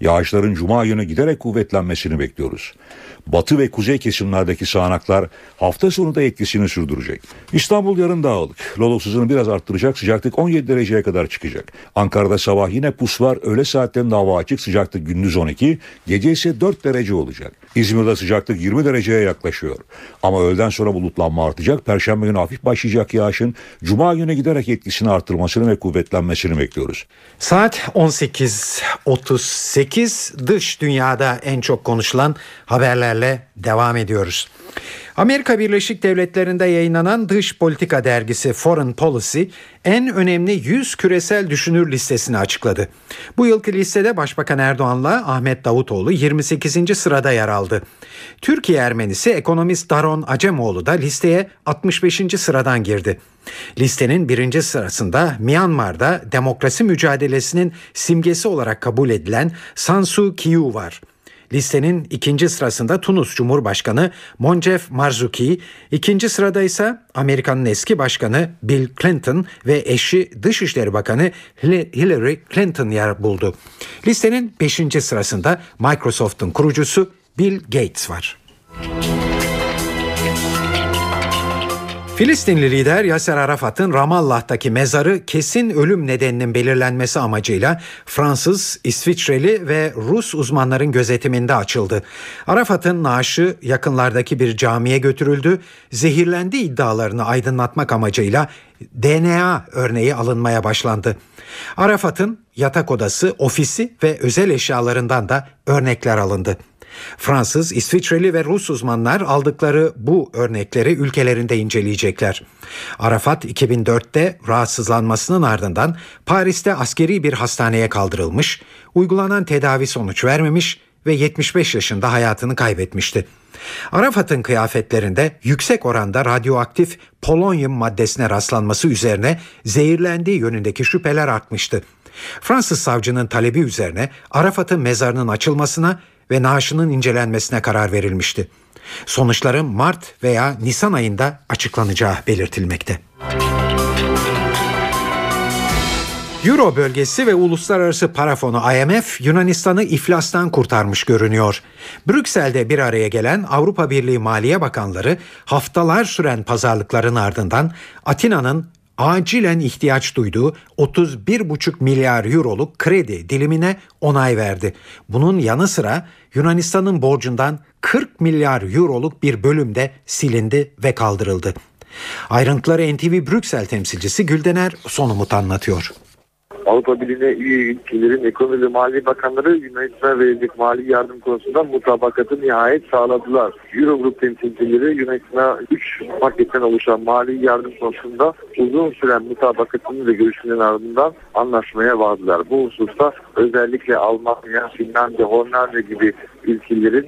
Yağışların cuma günü giderek kuvvetlenmesini bekliyoruz. Batı ve kuzey kesimlerdeki sağanaklar hafta sonu da etkisini sürdürecek. İstanbul yarın dağılık. Lodos biraz arttıracak sıcaklık 17 dereceye kadar çıkacak. Ankara'da sabah yine pus var. Öğle saatlerinde hava açık sıcaklık gündüz 12, gece ise 4 derece olacak. İzmir'de sıcaklık 20 dereceye yaklaşıyor. Ama öğleden sonra bulutlanma artacak. Perşembe günü hafif başlayacak yağışın cuma günü giderek etkisini artırmasını ve kuvvetlenmesini bekliyoruz. Saat 18.38 8 dış dünyada en çok konuşulan haberlerle devam ediyoruz. Amerika Birleşik Devletleri'nde yayınlanan Dış Politika dergisi Foreign Policy en önemli 100 küresel düşünür listesini açıkladı. Bu yılki listede Başbakan Erdoğan'la Ahmet Davutoğlu 28. sırada yer aldı. Türkiye Ermenisi ekonomist Daron Acemoğlu da listeye 65. sıradan girdi. Listenin birinci sırasında Myanmar'da demokrasi mücadelesinin simgesi olarak kabul edilen San Suu Kyi var. Listenin ikinci sırasında Tunus Cumhurbaşkanı Moncef Marzuki, ikinci sırada ise Amerika'nın eski başkanı Bill Clinton ve eşi Dışişleri Bakanı Hillary Clinton yer buldu. Listenin beşinci sırasında Microsoft'un kurucusu Bill Gates var. Filistinli lider Yasser Arafat'ın Ramallah'taki mezarı kesin ölüm nedeninin belirlenmesi amacıyla Fransız, İsviçreli ve Rus uzmanların gözetiminde açıldı. Arafat'ın naaşı yakınlardaki bir camiye götürüldü. Zehirlendi iddialarını aydınlatmak amacıyla DNA örneği alınmaya başlandı. Arafat'ın yatak odası, ofisi ve özel eşyalarından da örnekler alındı. Fransız, İsviçreli ve Rus uzmanlar aldıkları bu örnekleri ülkelerinde inceleyecekler. Arafat 2004'te rahatsızlanmasının ardından Paris'te askeri bir hastaneye kaldırılmış, uygulanan tedavi sonuç vermemiş ve 75 yaşında hayatını kaybetmişti. Arafat'ın kıyafetlerinde yüksek oranda radyoaktif polonyum maddesine rastlanması üzerine zehirlendiği yönündeki şüpheler artmıştı. Fransız savcının talebi üzerine Arafat'ın mezarının açılmasına ve naaşının incelenmesine karar verilmişti. Sonuçların Mart veya Nisan ayında açıklanacağı belirtilmekte. Euro bölgesi ve uluslararası para fonu IMF Yunanistan'ı iflastan kurtarmış görünüyor. Brüksel'de bir araya gelen Avrupa Birliği Maliye Bakanları haftalar süren pazarlıkların ardından Atina'nın acilen ihtiyaç duyduğu 31,5 milyar euroluk kredi dilimine onay verdi. Bunun yanı sıra Yunanistan'ın borcundan 40 milyar euroluk bir bölüm de silindi ve kaldırıldı. Ayrıntıları NTV Brüksel temsilcisi Güldener Sonumut anlatıyor. Avrupa Birliği'ne üye ülkelerin ekonomi ve mali bakanları Yunanistan'a verilecek mali yardım konusunda mutabakatı nihayet sağladılar. Eurogroup temsilcileri Yunanistan'a 3 paketten oluşan mali yardım konusunda uzun süren mutabakatını ve görüşmelerin ardından anlaşmaya vardılar. Bu hususta özellikle Almanya, Finlandiya, Hollanda gibi ülkelerin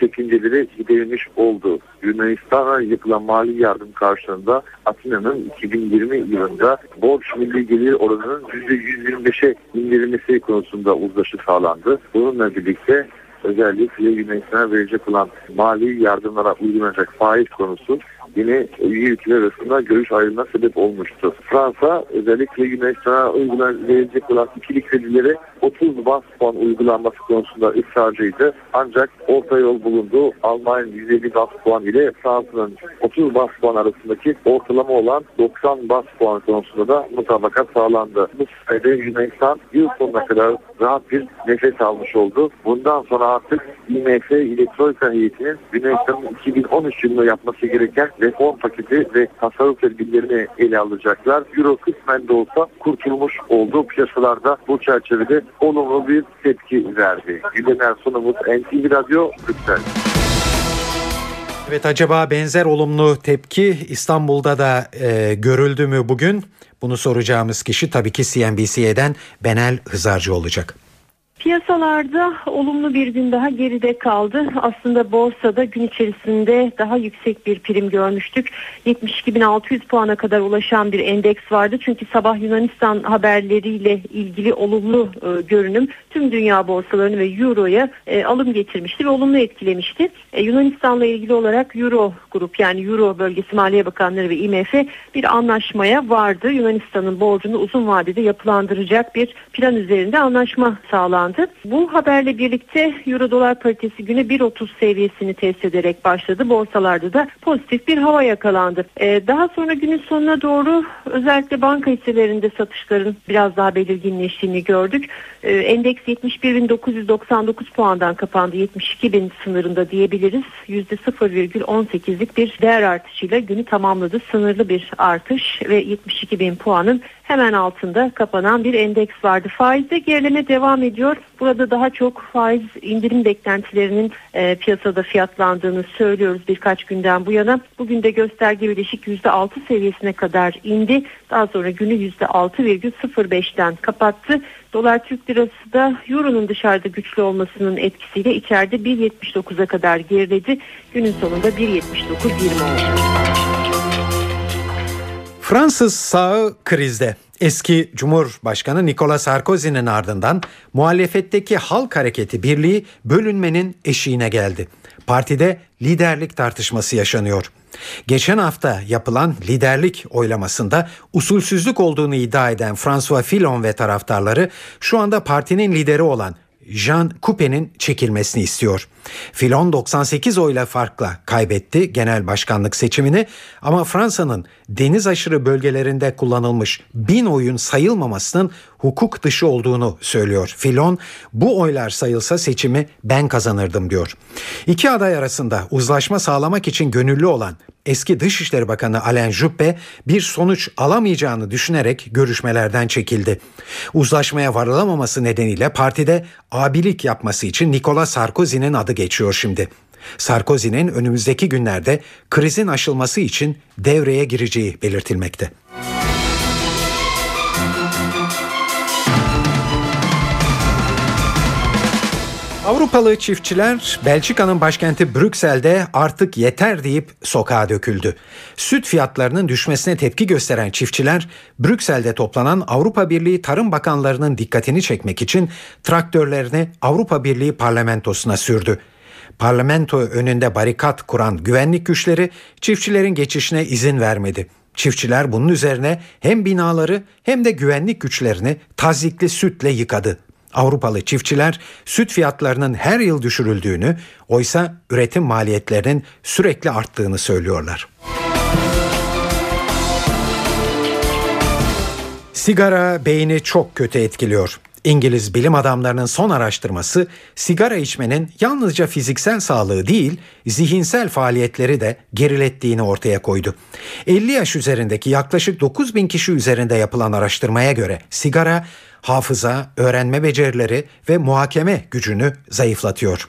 çekinceleri giderilmiş oldu. Yunanistan'a yapılan mali yardım karşılığında Atina'nın 2020 yılında borç milli gelir oranının %125'e indirilmesi konusunda uzlaşı sağlandı. Bununla birlikte özellikle Yunanistan'a verecek olan mali yardımlara uygulanacak faiz konusu üye ülkeler arasında görüş ayrılığına sebep olmuştu. Fransa özellikle Yunanistan'a uygulanabilecek olan ikili kredilere 30 bas puan uygulanması konusunda ısrarcıydı. Ancak orta yol bulundu. Almanya'nın 150 bas puan ile Fransa'nın 30 bas puan arasındaki ortalama olan 90 bas puan konusunda da mutabakat sağlandı. Bu sayede Yunanistan yıl sonuna kadar rahat bir nefes almış oldu. Bundan sonra artık IMF ile Troika heyetinin Yunanistan'ın 2013 yılında yapması gereken reform paketi ve tasarruf tedbirlerini ele alacaklar. Euro kısmen de olsa kurtulmuş oldu. Piyasalarda bu çerçevede olumlu bir tepki verdi. Gülener Sunumut NTV Radyo Brüksel. Evet acaba benzer olumlu tepki İstanbul'da da e, görüldü mü bugün? Bunu soracağımız kişi tabii ki CNBC'den Benel Hızarcı olacak. Piyasalarda olumlu bir gün daha geride kaldı. Aslında borsada gün içerisinde daha yüksek bir prim görmüştük. 72.600 puana kadar ulaşan bir endeks vardı. Çünkü sabah Yunanistan haberleriyle ilgili olumlu e, görünüm tüm dünya borsalarını ve Euro'ya e, alım getirmişti ve olumlu etkilemişti. E, Yunanistan'la ilgili olarak Euro grup yani Euro bölgesi Maliye Bakanları ve IMF bir anlaşmaya vardı. Yunanistan'ın borcunu uzun vadede yapılandıracak bir plan üzerinde anlaşma sağlandı. Bu haberle birlikte Euro dolar paritesi güne 1.30 seviyesini test ederek başladı. Borsalarda da pozitif bir hava yakalandı. Ee, daha sonra günün sonuna doğru özellikle banka hisselerinde satışların biraz daha belirginleştiğini gördük. Ee, endeks 71.999 puandan kapandı. 72.000 sınırında diyebiliriz. %0,18'lik bir değer artışıyla günü tamamladı. Sınırlı bir artış ve 72.000 puanın hemen altında kapanan bir endeks vardı. Faizde gerileme devam ediyor. Burada daha çok faiz indirim beklentilerinin e, piyasada fiyatlandığını söylüyoruz birkaç günden bu yana. Bugün de gösterge bileşik %6 seviyesine kadar indi. Daha sonra günü %6,05'ten kapattı. Dolar Türk Lirası da Euro'nun dışarıda güçlü olmasının etkisiyle içeride 1.79'a kadar geriledi. Günün sonunda 1.79.20 oldu. Fransız sağı krizde. Eski Cumhurbaşkanı Nicolas Sarkozy'nin ardından muhalefetteki Halk Hareketi Birliği bölünmenin eşiğine geldi. Partide liderlik tartışması yaşanıyor. Geçen hafta yapılan liderlik oylamasında usulsüzlük olduğunu iddia eden François Fillon ve taraftarları şu anda partinin lideri olan Jean Coupe'nin çekilmesini istiyor. Filon 98 oyla farkla kaybetti genel başkanlık seçimini ama Fransa'nın deniz aşırı bölgelerinde kullanılmış bin oyun sayılmamasının hukuk dışı olduğunu söylüyor. Filon bu oylar sayılsa seçimi ben kazanırdım diyor. İki aday arasında uzlaşma sağlamak için gönüllü olan eski Dışişleri Bakanı Alain Juppé bir sonuç alamayacağını düşünerek görüşmelerden çekildi. Uzlaşmaya varılamaması nedeniyle partide abilik yapması için Nicolas Sarkozy'nin adı geçiyor şimdi. Sarkozy'nin önümüzdeki günlerde krizin aşılması için devreye gireceği belirtilmekte. Avrupalı çiftçiler Belçika'nın başkenti Brüksel'de artık yeter deyip sokağa döküldü. Süt fiyatlarının düşmesine tepki gösteren çiftçiler Brüksel'de toplanan Avrupa Birliği Tarım Bakanlarının dikkatini çekmek için traktörlerini Avrupa Birliği parlamentosuna sürdü. Parlamento önünde barikat kuran güvenlik güçleri çiftçilerin geçişine izin vermedi. Çiftçiler bunun üzerine hem binaları hem de güvenlik güçlerini tazikli sütle yıkadı. Avrupalı çiftçiler süt fiyatlarının her yıl düşürüldüğünü, oysa üretim maliyetlerinin sürekli arttığını söylüyorlar. Sigara beyni çok kötü etkiliyor. İngiliz bilim adamlarının son araştırması sigara içmenin yalnızca fiziksel sağlığı değil, zihinsel faaliyetleri de gerilettiğini ortaya koydu. 50 yaş üzerindeki yaklaşık 9 bin kişi üzerinde yapılan araştırmaya göre sigara hafıza, öğrenme becerileri ve muhakeme gücünü zayıflatıyor.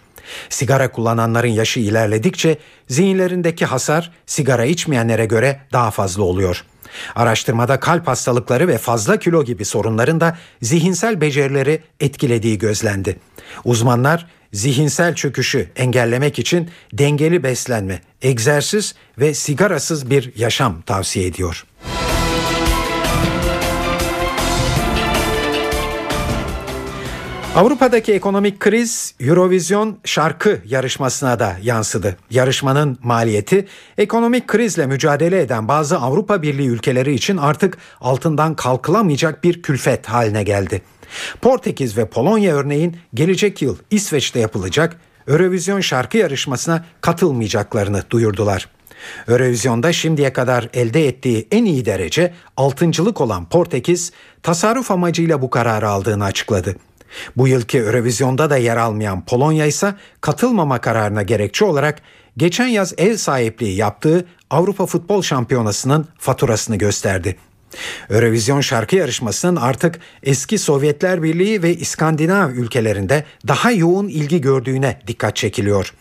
Sigara kullananların yaşı ilerledikçe zihinlerindeki hasar sigara içmeyenlere göre daha fazla oluyor. Araştırmada kalp hastalıkları ve fazla kilo gibi sorunların da zihinsel becerileri etkilediği gözlendi. Uzmanlar zihinsel çöküşü engellemek için dengeli beslenme, egzersiz ve sigarasız bir yaşam tavsiye ediyor. Avrupa'daki ekonomik kriz Eurovision şarkı yarışmasına da yansıdı. Yarışmanın maliyeti ekonomik krizle mücadele eden bazı Avrupa Birliği ülkeleri için artık altından kalkılamayacak bir külfet haline geldi. Portekiz ve Polonya örneğin gelecek yıl İsveç'te yapılacak Eurovision şarkı yarışmasına katılmayacaklarını duyurdular. Eurovision'da şimdiye kadar elde ettiği en iyi derece altıncılık olan Portekiz tasarruf amacıyla bu kararı aldığını açıkladı. Bu yılki Eurovizyon'da da yer almayan Polonya ise katılmama kararına gerekçe olarak geçen yaz ev sahipliği yaptığı Avrupa Futbol Şampiyonası'nın faturasını gösterdi. Eurovizyon şarkı yarışmasının artık eski Sovyetler Birliği ve İskandinav ülkelerinde daha yoğun ilgi gördüğüne dikkat çekiliyor.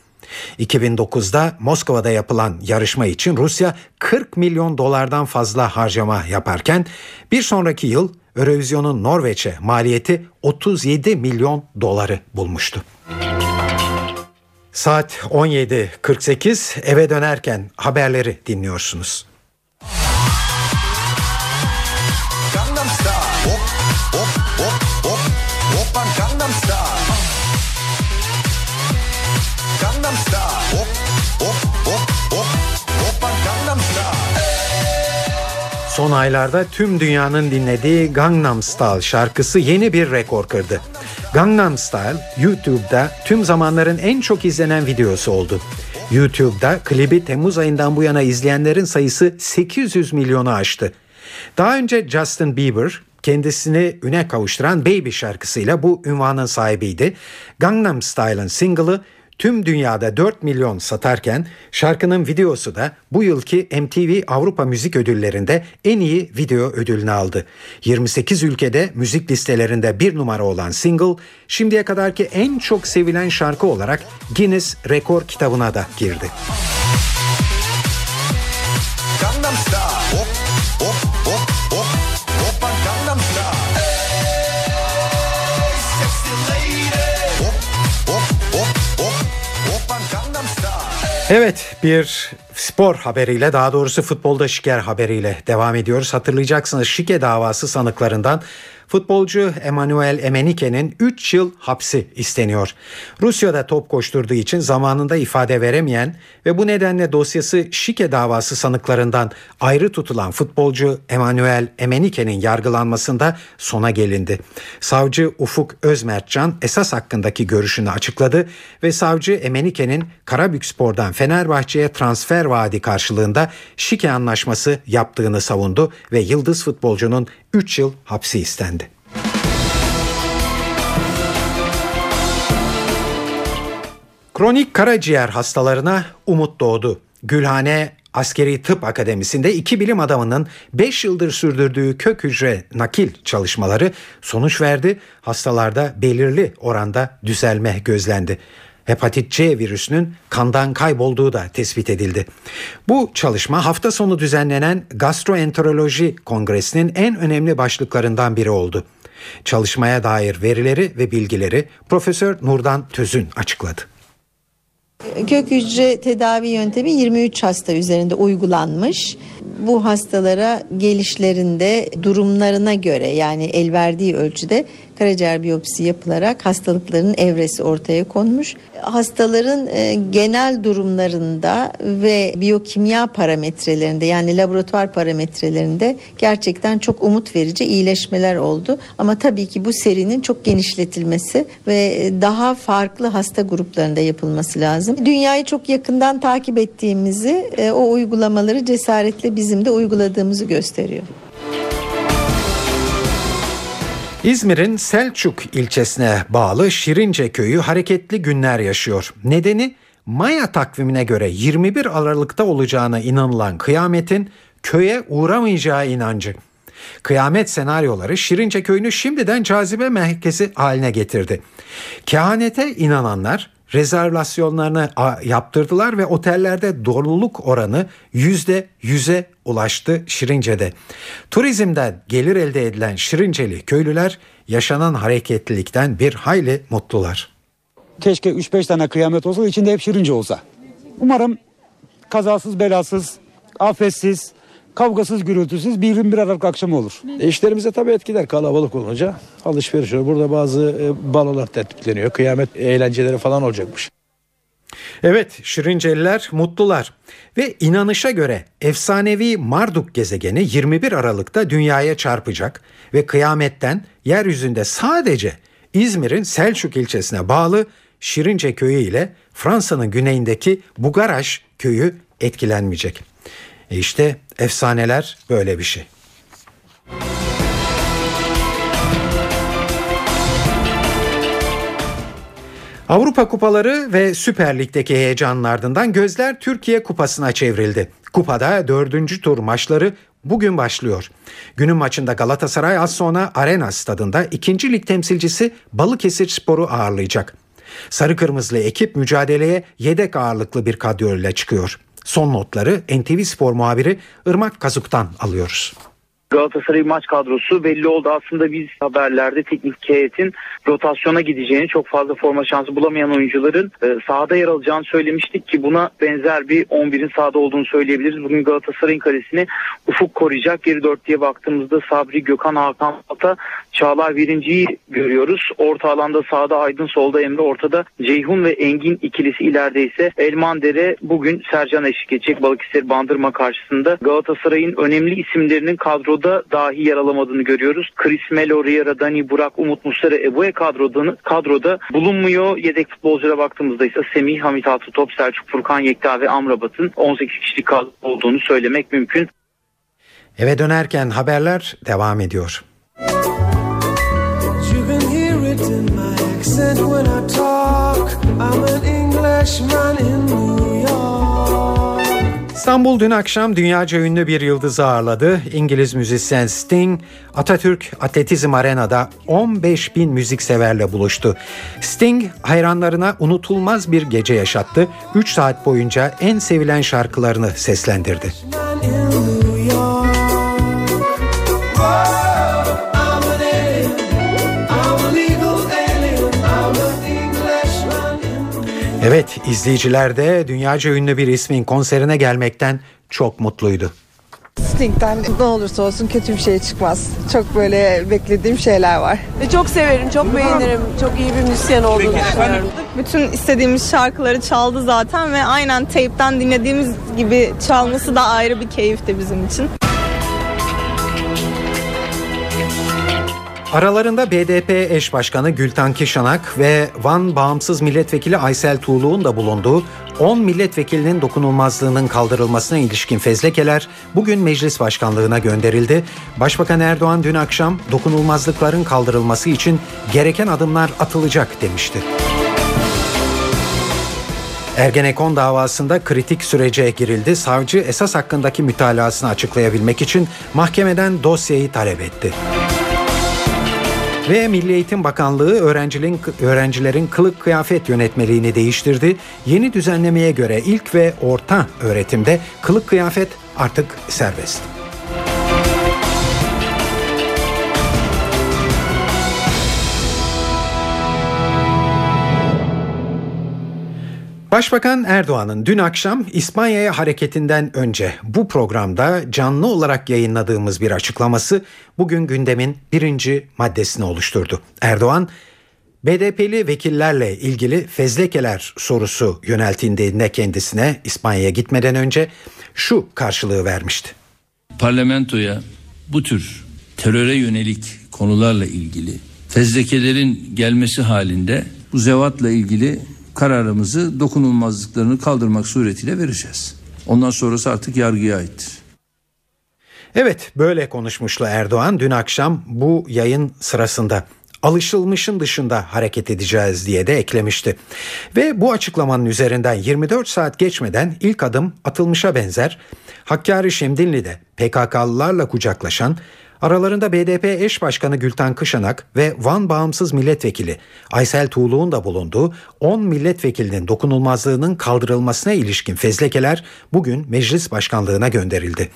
2009'da Moskova'da yapılan yarışma için Rusya 40 milyon dolardan fazla harcama yaparken bir sonraki yıl Eurovision'un Norveç'e maliyeti 37 milyon doları bulmuştu. Saat 17.48 eve dönerken haberleri dinliyorsunuz. Son aylarda tüm dünyanın dinlediği Gangnam Style şarkısı yeni bir rekor kırdı. Gangnam Style YouTube'da tüm zamanların en çok izlenen videosu oldu. YouTube'da klibi Temmuz ayından bu yana izleyenlerin sayısı 800 milyonu aştı. Daha önce Justin Bieber kendisini üne kavuşturan Baby şarkısıyla bu ünvanın sahibiydi. Gangnam Style'ın single'ı tüm dünyada 4 milyon satarken şarkının videosu da bu yılki MTV Avrupa Müzik Ödülleri'nde en iyi video ödülünü aldı. 28 ülkede müzik listelerinde bir numara olan single şimdiye kadarki en çok sevilen şarkı olarak Guinness Rekor kitabına da girdi. Gangnam Style. Hop, hop, hop, Evet bir spor haberiyle daha doğrusu futbolda şiker haberiyle devam ediyoruz. Hatırlayacaksınız şike davası sanıklarından futbolcu Emanuel Emenike'nin 3 yıl hapsi isteniyor. Rusya'da top koşturduğu için zamanında ifade veremeyen ve bu nedenle dosyası şike davası sanıklarından ayrı tutulan futbolcu Emanuel Emenike'nin yargılanmasında sona gelindi. Savcı Ufuk Özmertcan esas hakkındaki görüşünü açıkladı ve savcı Emenike'nin Karabükspor'dan Fenerbahçe'ye transfer vaadi karşılığında şike anlaşması yaptığını savundu ve yıldız futbolcunun 3 yıl hapsi istendi. Kronik karaciğer hastalarına umut doğdu. Gülhane Askeri Tıp Akademisi'nde iki bilim adamının 5 yıldır sürdürdüğü kök hücre nakil çalışmaları sonuç verdi. Hastalarda belirli oranda düzelme gözlendi. Hepatit C virüsünün kandan kaybolduğu da tespit edildi. Bu çalışma hafta sonu düzenlenen Gastroenteroloji Kongresi'nin en önemli başlıklarından biri oldu. Çalışmaya dair verileri ve bilgileri Profesör Nurdan Tözün açıkladı. Kök hücre tedavi yöntemi 23 hasta üzerinde uygulanmış. Bu hastalara gelişlerinde durumlarına göre yani el verdiği ölçüde karaciğer biyopsi yapılarak hastalıkların evresi ortaya konmuş. Hastaların e, genel durumlarında ve biyokimya parametrelerinde yani laboratuvar parametrelerinde gerçekten çok umut verici iyileşmeler oldu. Ama tabii ki bu serinin çok genişletilmesi ve daha farklı hasta gruplarında yapılması lazım. Dünyayı çok yakından takip ettiğimizi, e, o uygulamaları cesaretle bizim de uyguladığımızı gösteriyor. İzmir'in Selçuk ilçesine bağlı Şirince köyü hareketli günler yaşıyor. Nedeni Maya takvimine göre 21 Aralık'ta olacağına inanılan kıyametin köye uğramayacağı inancı. Kıyamet senaryoları Şirince köyünü şimdiden cazibe merkezi haline getirdi. Kehanete inananlar rezervasyonlarını yaptırdılar ve otellerde doluluk oranı yüzde yüze ulaştı Şirince'de. Turizmden gelir elde edilen Şirinceli köylüler yaşanan hareketlilikten bir hayli mutlular. Keşke 3-5 tane kıyamet olsa içinde hep Şirince olsa. Umarım kazasız belasız, afetsiz, kavgasız gürültüsüz bir 21 Aralık akşamı olur. İşlerimize tabii etkiler kalabalık olunca alışveriş olur. Burada bazı e, balolar tertipleniyor. Kıyamet eğlenceleri falan olacakmış. Evet Şirinceliler mutlular ve inanışa göre efsanevi Marduk gezegeni 21 Aralık'ta dünyaya çarpacak ve kıyametten yeryüzünde sadece İzmir'in Selçuk ilçesine bağlı Şirince köyü ile Fransa'nın güneyindeki Bugaraş köyü etkilenmeyecek. E işte efsaneler böyle bir şey. Avrupa Kupaları ve Süper Lig'deki heyecanın ardından gözler Türkiye Kupası'na çevrildi. Kupada dördüncü tur maçları bugün başlıyor. Günün maçında Galatasaray az sonra Arena stadında ikinci lig temsilcisi Balıkesir Spor'u ağırlayacak. Sarı Kırmızılı ekip mücadeleye yedek ağırlıklı bir kadroyla çıkıyor. Son notları NTV Spor muhabiri Irmak Kazuk'tan alıyoruz. Galatasaray maç kadrosu belli oldu. Aslında biz haberlerde teknik heyetin rotasyona gideceğini, çok fazla forma şansı bulamayan oyuncuların e, sahada yer alacağını söylemiştik ki buna benzer bir 11'in sahada olduğunu söyleyebiliriz. Bugün Galatasaray'ın kalesini Ufuk koruyacak. Geri dörtlüye baktığımızda Sabri, Gökhan, Hakan, Ata, Çağlar Birinci'yi görüyoruz. Orta alanda sağda Aydın, solda Emre, ortada Ceyhun ve Engin ikilisi ileride ise Elman Dere bugün Sercan eşlik edecek Balıkesir Bandırma karşısında. Galatasaray'ın önemli isimlerinin kadro kadroda dahi yer alamadığını görüyoruz. Chris Melo, Riera, Dani, Burak, Umut Muslera, Ebu'ye kadroda, kadroda bulunmuyor. Yedek futbolculara baktığımızda ise Semih, Hamit Altıtop, Selçuk Furkan Yekta ve Amrabat'ın 18 kişilik kadro olduğunu söylemek mümkün. Eve dönerken haberler devam ediyor. Accent when I talk. I'm an Englishman in New York. İstanbul dün akşam dünyaca ünlü bir yıldızı ağırladı. İngiliz müzisyen Sting, Atatürk Atletizm Arena'da 15 bin müzikseverle buluştu. Sting hayranlarına unutulmaz bir gece yaşattı. 3 saat boyunca en sevilen şarkılarını seslendirdi. Evet izleyiciler de dünyaca ünlü bir ismin konserine gelmekten çok mutluydu. Sting'den ne olursa olsun kötü bir şey çıkmaz. Çok böyle beklediğim şeyler var. Ve çok severim, çok beğenirim. Çok iyi bir müzisyen olduğunu düşünüyorum. Bütün istediğimiz şarkıları çaldı zaten ve aynen teypten dinlediğimiz gibi çalması da ayrı bir keyifti bizim için. Aralarında BDP eş başkanı Gülten Kişanak ve Van Bağımsız Milletvekili Aysel Tuğlu'nun da bulunduğu 10 milletvekilinin dokunulmazlığının kaldırılmasına ilişkin fezlekeler bugün meclis başkanlığına gönderildi. Başbakan Erdoğan dün akşam dokunulmazlıkların kaldırılması için gereken adımlar atılacak demişti. Ergenekon davasında kritik sürece girildi. Savcı esas hakkındaki mütalasını açıklayabilmek için mahkemeden dosyayı talep etti. Ve Milli Eğitim Bakanlığı öğrencilerin, öğrencilerin kılık kıyafet yönetmeliğini değiştirdi. Yeni düzenlemeye göre ilk ve orta öğretimde kılık kıyafet artık serbest. Başbakan Erdoğan'ın dün akşam İspanya'ya hareketinden önce bu programda canlı olarak yayınladığımız bir açıklaması bugün gündemin birinci maddesini oluşturdu. Erdoğan, BDP'li vekillerle ilgili fezlekeler sorusu yöneltildiğinde kendisine İspanya'ya gitmeden önce şu karşılığı vermişti. Parlamentoya bu tür teröre yönelik konularla ilgili fezlekelerin gelmesi halinde bu zevatla ilgili kararımızı dokunulmazlıklarını kaldırmak suretiyle vereceğiz. Ondan sonrası artık yargıya aittir. Evet böyle konuşmuştu Erdoğan dün akşam bu yayın sırasında alışılmışın dışında hareket edeceğiz diye de eklemişti. Ve bu açıklamanın üzerinden 24 saat geçmeden ilk adım atılmışa benzer. Hakkari Şemdinli'de PKK'lılarla kucaklaşan Aralarında BDP eş başkanı Gülten Kışanak ve Van Bağımsız Milletvekili Aysel Tuğlu'nun da bulunduğu 10 milletvekilinin dokunulmazlığının kaldırılmasına ilişkin fezlekeler bugün meclis başkanlığına gönderildi.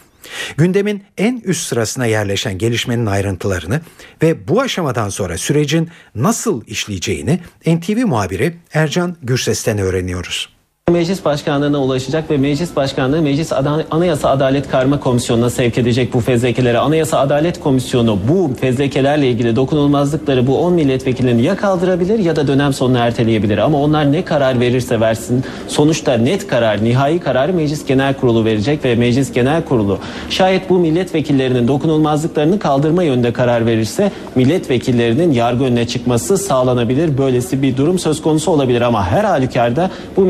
Gündemin en üst sırasına yerleşen gelişmenin ayrıntılarını ve bu aşamadan sonra sürecin nasıl işleyeceğini NTV muhabiri Ercan Gürses'ten öğreniyoruz. Meclis Başkanlığı'na ulaşacak ve Meclis Başkanlığı Meclis Anayasa Adalet Karma Komisyonu'na sevk edecek bu fezlekeleri. Anayasa Adalet Komisyonu bu fezlekelerle ilgili dokunulmazlıkları bu 10 milletvekilini ya kaldırabilir ya da dönem sonuna erteleyebilir. Ama onlar ne karar verirse versin sonuçta net karar, nihai kararı Meclis Genel Kurulu verecek ve Meclis Genel Kurulu şayet bu milletvekillerinin dokunulmazlıklarını kaldırma yönünde karar verirse milletvekillerinin yargı önüne çıkması sağlanabilir. Böylesi bir durum söz konusu olabilir ama her halükarda bu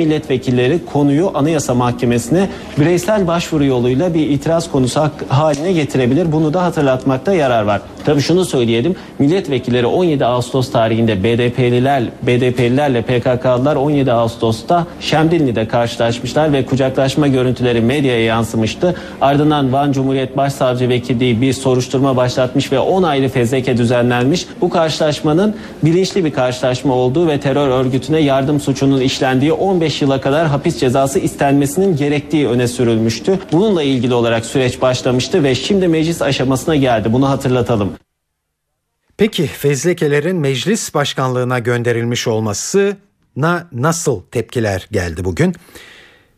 milletvekilleri konuyu Anayasa Mahkemesi'ne bireysel başvuru yoluyla bir itiraz konusu haline getirebilir. Bunu da hatırlatmakta yarar var. Tabii şunu söyleyelim. Milletvekilleri 17 Ağustos tarihinde BDP'liler, BDP'lilerle PKK'lılar 17 Ağustos'ta Şemdinli'de karşılaşmışlar ve kucaklaşma görüntüleri medyaya yansımıştı. Ardından Van Cumhuriyet Başsavcı Vekilliği bir soruşturma başlatmış ve 10 ayrı fezleke düzenlenmiş. Bu karşılaşmanın bilinçli bir karşılaşma olduğu ve terör örgütüne yardım suçunun işlendiği 15 yıla kadar hapis cezası istenmesinin gerektiği öne sürülmüştü. Bununla ilgili olarak süreç başlamıştı ve şimdi meclis aşamasına geldi. Bunu hatırlatalım. Peki fezlekelerin meclis başkanlığına gönderilmiş olmasına nasıl tepkiler geldi bugün?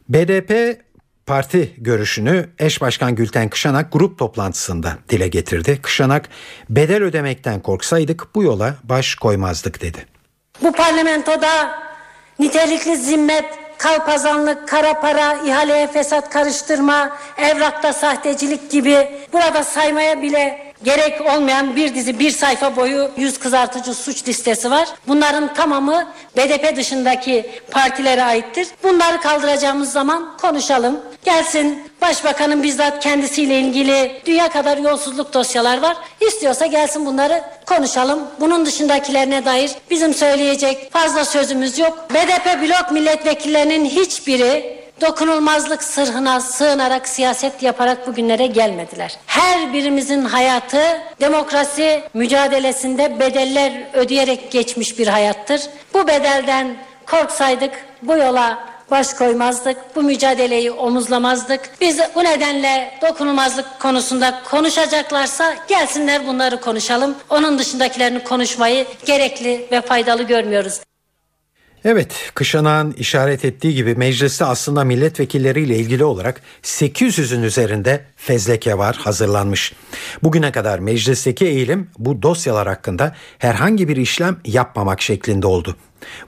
BDP parti görüşünü eş başkan Gülten Kışanak grup toplantısında dile getirdi. Kışanak bedel ödemekten korksaydık bu yola baş koymazdık dedi. Bu parlamentoda nitelikli zimmet, kalpazanlık, kara para, ihaleye fesat karıştırma, evrakta sahtecilik gibi burada saymaya bile gerek olmayan bir dizi bir sayfa boyu yüz kızartıcı suç listesi var. Bunların tamamı BDP dışındaki partilere aittir. Bunları kaldıracağımız zaman konuşalım. Gelsin başbakanın bizzat kendisiyle ilgili dünya kadar yolsuzluk dosyalar var. İstiyorsa gelsin bunları konuşalım. Bunun dışındakilerine dair bizim söyleyecek fazla sözümüz yok. BDP blok milletvekillerinin hiçbiri dokunulmazlık sırhına sığınarak siyaset yaparak bugünlere gelmediler. Her birimizin hayatı demokrasi mücadelesinde bedeller ödeyerek geçmiş bir hayattır. Bu bedelden korksaydık bu yola baş koymazdık, bu mücadeleyi omuzlamazdık. Biz bu nedenle dokunulmazlık konusunda konuşacaklarsa gelsinler bunları konuşalım. Onun dışındakilerini konuşmayı gerekli ve faydalı görmüyoruz. Evet, Kışanağ'ın işaret ettiği gibi mecliste aslında milletvekilleriyle ilgili olarak 800'ün üzerinde fezleke var hazırlanmış. Bugüne kadar meclisteki eğilim bu dosyalar hakkında herhangi bir işlem yapmamak şeklinde oldu.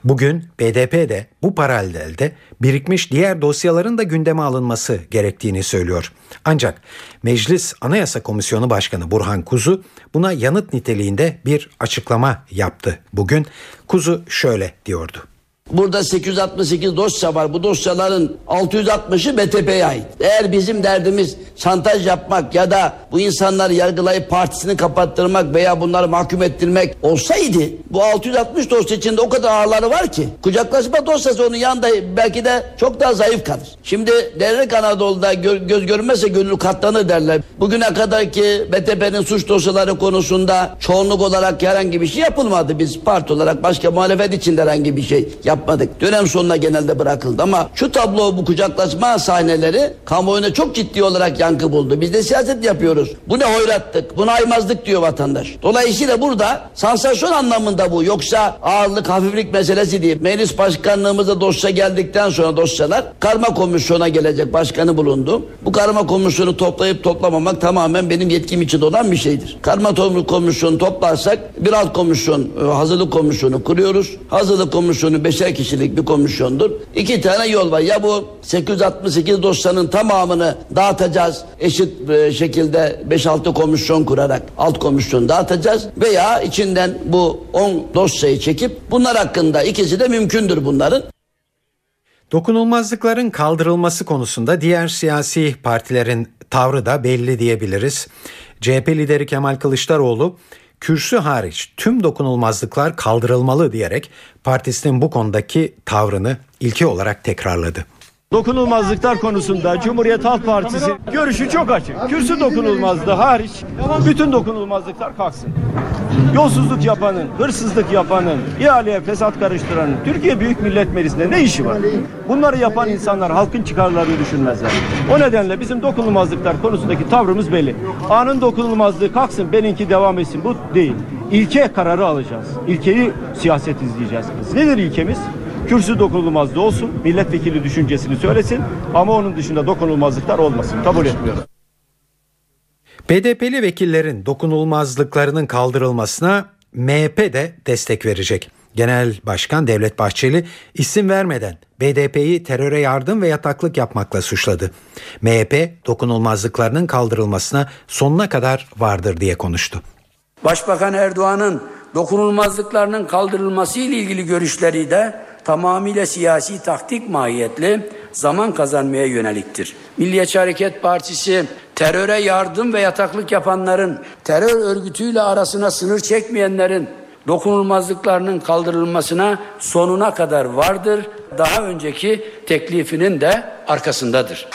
Bugün BDP de bu paralelde birikmiş diğer dosyaların da gündeme alınması gerektiğini söylüyor. Ancak Meclis Anayasa Komisyonu Başkanı Burhan Kuzu buna yanıt niteliğinde bir açıklama yaptı. Bugün Kuzu şöyle diyordu. Burada 868 dosya var. Bu dosyaların 660'ı BTP'ye ait. Eğer bizim derdimiz şantaj yapmak ya da bu insanları yargılayıp partisini kapattırmak veya bunları mahkum ettirmek olsaydı bu 660 dosya içinde o kadar ağırları var ki kucaklaşma dosyası onun yanında belki de çok daha zayıf kalır. Şimdi dernek Anadolu'da gö- göz görmezse gönül katlanır derler. Bugüne kadar ki BTP'nin suç dosyaları konusunda çoğunluk olarak herhangi bir şey yapılmadı. Biz parti olarak başka muhalefet içinde herhangi bir şey yapmadık. Dönem sonuna genelde bırakıldı ama şu tablo bu kucaklaşma sahneleri kamuoyuna çok ciddi olarak yankı buldu. Biz de siyaset yapıyoruz. Bu ne hoyrattık, bu ne aymazlık diyor vatandaş. Dolayısıyla burada sansasyon anlamında bu. Yoksa ağırlık, hafiflik meselesi değil. Meclis başkanlığımıza dosya geldikten sonra dosyalar karma komisyona gelecek. Başkanı bulundu. Bu karma komisyonu toplayıp toplamamak tamamen benim yetkim içinde olan bir şeydir. Karma komisyonu toplarsak bir alt komisyon, e, hazırlık komisyonu kuruyoruz. Hazırlık komisyonu beşer kişilik bir komisyondur. İki tane yol var. Ya bu 868 dosyanın tamamını dağıtacağız. Eşit e, şekilde 5-6 komisyon kurarak alt komisyon dağıtacağız. Veya içinden bu 10 dosyayı çekip bunlar hakkında ikisi de mümkündür bunların. Dokunulmazlıkların kaldırılması konusunda diğer siyasi partilerin tavrı da belli diyebiliriz. CHP lideri Kemal Kılıçdaroğlu kürsü hariç tüm dokunulmazlıklar kaldırılmalı diyerek partisinin bu konudaki tavrını ilki olarak tekrarladı. Dokunulmazlıklar konusunda Cumhuriyet Halk Partisi görüşü çok açık. Kürsü dokunulmazlığı hariç bütün dokunulmazlıklar kalksın. Yolsuzluk yapanın, hırsızlık yapanın, ihaleye fesat karıştıranın Türkiye Büyük Millet Meclisi'nde ne işi var? Bunları yapan insanlar halkın çıkarlarını düşünmezler. O nedenle bizim dokunulmazlıklar konusundaki tavrımız belli. Anın dokunulmazlığı kalksın, benimki devam etsin. Bu değil. İlke kararı alacağız. İlkeyi siyaset izleyeceğiz. Nedir ilkemiz? Kürsü dokunulmazlığı olsun, milletvekili düşüncesini söylesin ama onun dışında dokunulmazlıklar olmasın. Kabul etmiyorum. BDP'li vekillerin dokunulmazlıklarının kaldırılmasına MHP de destek verecek. Genel Başkan Devlet Bahçeli isim vermeden BDP'yi teröre yardım ve yataklık yapmakla suçladı. MHP dokunulmazlıklarının kaldırılmasına sonuna kadar vardır diye konuştu. Başbakan Erdoğan'ın dokunulmazlıklarının kaldırılması ile ilgili görüşleri de tamamıyla siyasi taktik mahiyetli zaman kazanmaya yöneliktir. Milliyetçi Hareket Partisi teröre yardım ve yataklık yapanların, terör örgütüyle arasına sınır çekmeyenlerin dokunulmazlıklarının kaldırılmasına sonuna kadar vardır. Daha önceki teklifinin de arkasındadır.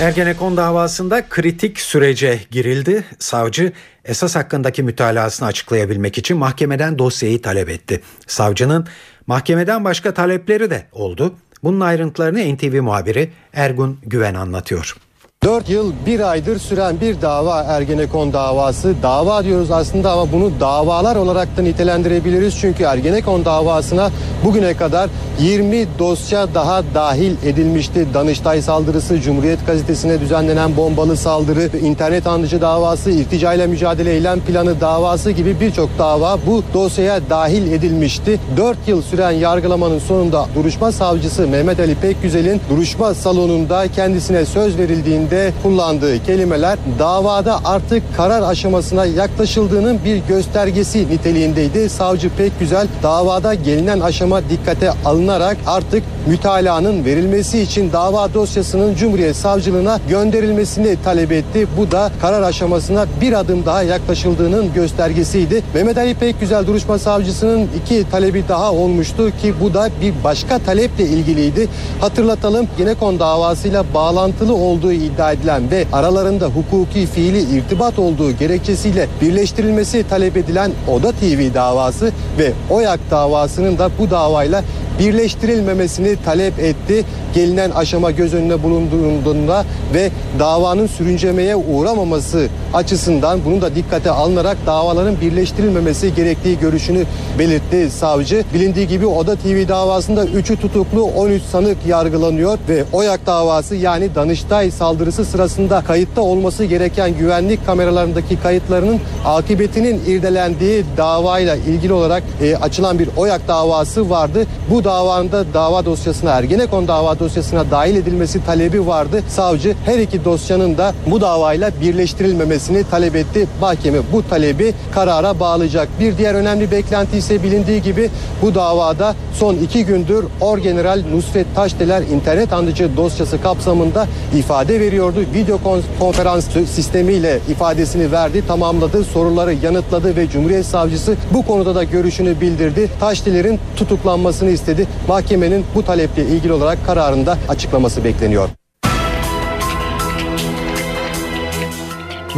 Ergenekon davasında kritik sürece girildi. Savcı esas hakkındaki mütalasını açıklayabilmek için mahkemeden dosyayı talep etti. Savcının mahkemeden başka talepleri de oldu. Bunun ayrıntılarını NTV muhabiri Ergun Güven anlatıyor. 4 yıl bir aydır süren bir dava Ergenekon davası. Dava diyoruz aslında ama bunu davalar olarak da nitelendirebiliriz. Çünkü Ergenekon davasına bugüne kadar 20 dosya daha dahil edilmişti. Danıştay saldırısı, Cumhuriyet gazetesine düzenlenen bombalı saldırı, internet andıcı davası, irticayla mücadele eylem planı davası gibi birçok dava bu dosyaya dahil edilmişti. 4 yıl süren yargılamanın sonunda duruşma savcısı Mehmet Ali Pekgüzel'in duruşma salonunda kendisine söz verildiğinde cümlelerinde kullandığı kelimeler davada artık karar aşamasına yaklaşıldığının bir göstergesi niteliğindeydi. Savcı pek güzel davada gelinen aşama dikkate alınarak artık mütalaanın verilmesi için dava dosyasının Cumhuriyet Savcılığına gönderilmesini talep etti. Bu da karar aşamasına bir adım daha yaklaşıldığının göstergesiydi. Mehmet Ali Pekgüzel duruşma savcısının iki talebi daha olmuştu ki bu da bir başka taleple ilgiliydi. Hatırlatalım Genekon davasıyla bağlantılı olduğu iddia edilen ve aralarında hukuki fiili irtibat olduğu gerekçesiyle birleştirilmesi talep edilen Oda TV davası ve OYAK davasının da bu davayla birleştirilmemesini talep etti. Gelinen aşama göz önüne bulunduğunda ve davanın sürüncemeye uğramaması açısından bunu da dikkate alınarak davaların birleştirilmemesi gerektiği görüşünü belirtti savcı. Bilindiği gibi Oda TV davasında 3'ü tutuklu 13 sanık yargılanıyor ve OYAK davası yani Danıştay saldırısı sırasında kayıtta olması gereken güvenlik kameralarındaki kayıtlarının akıbetinin irdelendiği davayla ilgili olarak e, açılan bir OYAK davası vardı. Bu davanda dava dosyasına Ergenekon dava dosyasına dahil edilmesi talebi vardı. Savcı her iki dosyanın da bu davayla birleştirilmemesini talep etti. Mahkeme bu talebi karara bağlayacak. Bir diğer önemli beklenti ise bilindiği gibi bu davada son iki gündür Orgeneral Nusret Taşdeler internet andıcı dosyası kapsamında ifade veriyordu. Video kon- konferans sistemiyle ifadesini verdi, tamamladı, soruları yanıtladı ve Cumhuriyet Savcısı bu konuda da görüşünü bildirdi. Taşdeler'in tutuklanmasını istedi. Mahkemenin bu taleple ilgili olarak kararında açıklaması bekleniyor.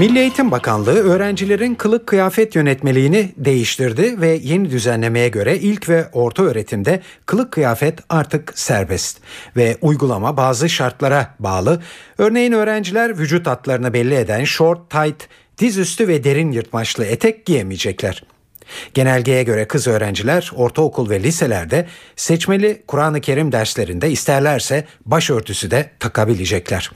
Milli Eğitim Bakanlığı öğrencilerin kılık kıyafet yönetmeliğini değiştirdi ve yeni düzenlemeye göre ilk ve orta öğretimde kılık kıyafet artık serbest ve uygulama bazı şartlara bağlı. Örneğin öğrenciler vücut hatlarını belli eden short, tight, dizüstü ve derin yırtmaçlı etek giyemeyecekler. Genelgeye göre kız öğrenciler ortaokul ve liselerde seçmeli Kur'an-ı Kerim derslerinde isterlerse başörtüsü de takabilecekler.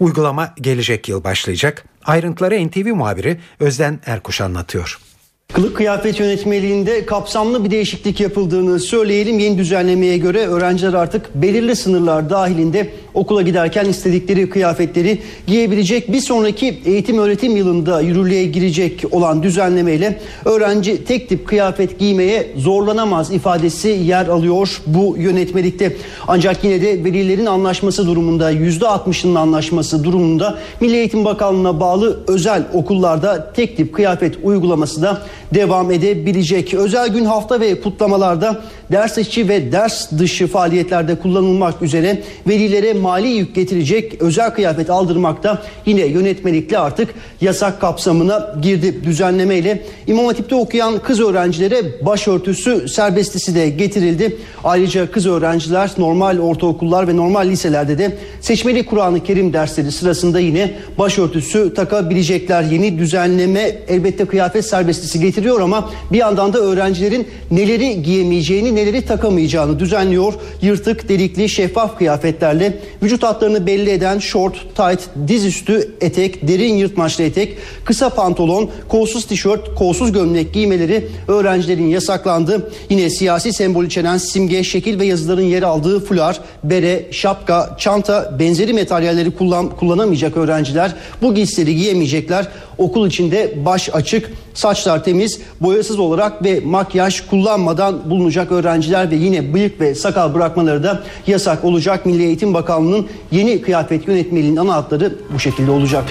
Uygulama gelecek yıl başlayacak. Ayrıntıları NTV muhabiri Özden Erkuş anlatıyor. Kılık kıyafet yönetmeliğinde kapsamlı bir değişiklik yapıldığını söyleyelim. Yeni düzenlemeye göre öğrenciler artık belirli sınırlar dahilinde okula giderken istedikleri kıyafetleri giyebilecek. Bir sonraki eğitim öğretim yılında yürürlüğe girecek olan düzenlemeyle öğrenci tek tip kıyafet giymeye zorlanamaz ifadesi yer alıyor bu yönetmelikte. Ancak yine de velilerin anlaşması durumunda %60'ının anlaşması durumunda Milli Eğitim Bakanlığı'na bağlı özel okullarda tek tip kıyafet uygulaması da devam edebilecek. Özel gün hafta ve kutlamalarda ders içi ve ders dışı faaliyetlerde kullanılmak üzere velilere mali yük getirecek özel kıyafet aldırmakta yine yönetmelikle artık yasak kapsamına girdi düzenlemeyle. İmam Hatip'te okuyan kız öğrencilere başörtüsü serbestisi de getirildi. Ayrıca kız öğrenciler normal ortaokullar ve normal liselerde de seçmeli Kur'an-ı Kerim dersleri sırasında yine başörtüsü takabilecekler. Yeni düzenleme elbette kıyafet serbestisi getiriyor ama bir yandan da öğrencilerin neleri giyemeyeceğini neleri takamayacağını düzenliyor. Yırtık, delikli, şeffaf kıyafetlerle vücut hatlarını belli eden short, tight, dizüstü etek, derin yırtmaçlı etek, kısa pantolon, kolsuz tişört, kolsuz gömlek giymeleri öğrencilerin yasaklandı. Yine siyasi sembol içeren simge, şekil ve yazıların yer aldığı fular, bere, şapka, çanta, benzeri materyalleri kullan, kullanamayacak öğrenciler bu giysileri giyemeyecekler. Okul içinde baş açık, saçlar temiz, boyasız olarak ve makyaj kullanmadan bulunacak öğrenciler ve yine bıyık ve sakal bırakmaları da yasak olacak. Milli Eğitim Bakanlığı'nın yeni kıyafet yönetmeliğinin ana hatları bu şekilde olacak.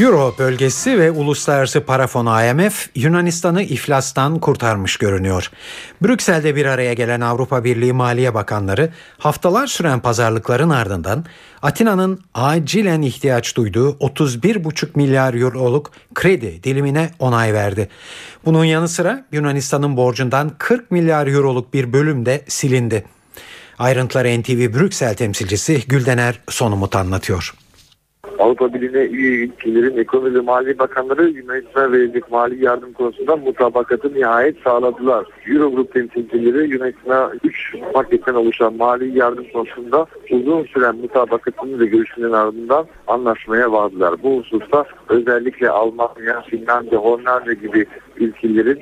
Euro bölgesi ve Uluslararası Para Fonu IMF Yunanistan'ı iflastan kurtarmış görünüyor. Brüksel'de bir araya gelen Avrupa Birliği Maliye Bakanları haftalar süren pazarlıkların ardından Atina'nın acilen ihtiyaç duyduğu 31,5 milyar euroluk kredi dilimine onay verdi. Bunun yanı sıra Yunanistan'ın borcundan 40 milyar euroluk bir bölüm de silindi. Ayrıntıları NTV Brüksel temsilcisi Güldener Sonumut anlatıyor. Avrupa Birliği'ne üye ülkelerin ekonomi ve mali bakanları Yunanistan'a verilecek mali yardım konusunda mutabakatı nihayet sağladılar. Eurogroup temsilcileri Yunanistan'a 3 paketten oluşan mali yardım konusunda uzun süren mutabakatını ve görüşmenin ardından anlaşmaya vardılar. Bu hususta özellikle Almanya, Finlandiya, Hollanda gibi ülkelerin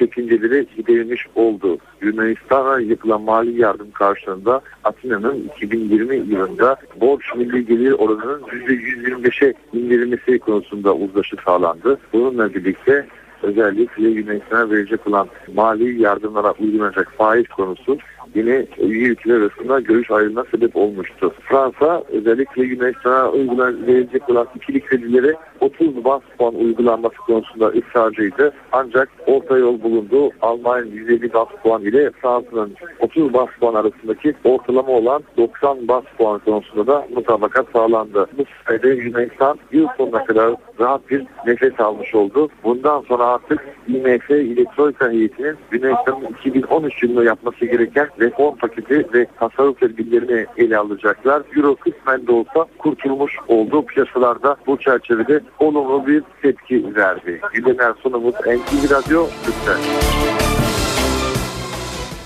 çekinceleri giderilmiş oldu. Yunanistan'a yapılan mali yardım karşılığında Atina'nın 2020 yılında borç milli gelir oranının %125'e indirilmesi konusunda uzlaşı sağlandı. Bununla birlikte özellikle Yunanistan'a verecek olan mali yardımlara uygulanacak faiz konusu yine üye ülkeler arasında görüş ayrılığına sebep olmuştu. Fransa özellikle Yunanistan'a uygulan verilecek olan ikili kredilere 30 bas puan uygulanması konusunda ısrarcıydı. Ancak orta yol bulundu. Almanya'nın 150 bas puan ile Fransa'nın 30 bas puan arasındaki ortalama olan 90 bas puan konusunda da mutabakat sağlandı. Bu sayede Yunanistan yıl sonuna kadar rahat bir nefes almış oldu. Bundan sonra artık IMF ile Troika heyetinin Yunanistan'ın 2013 yılında yapması gereken reform paketi ve tasarruf tedbirlerini ele alacaklar. Euro kısmen de olsa kurtulmuş oldu. Piyasalarda bu çerçevede olumlu bir tepki verdi. Gündemler sonumuz NTV Radyo Türk'ten.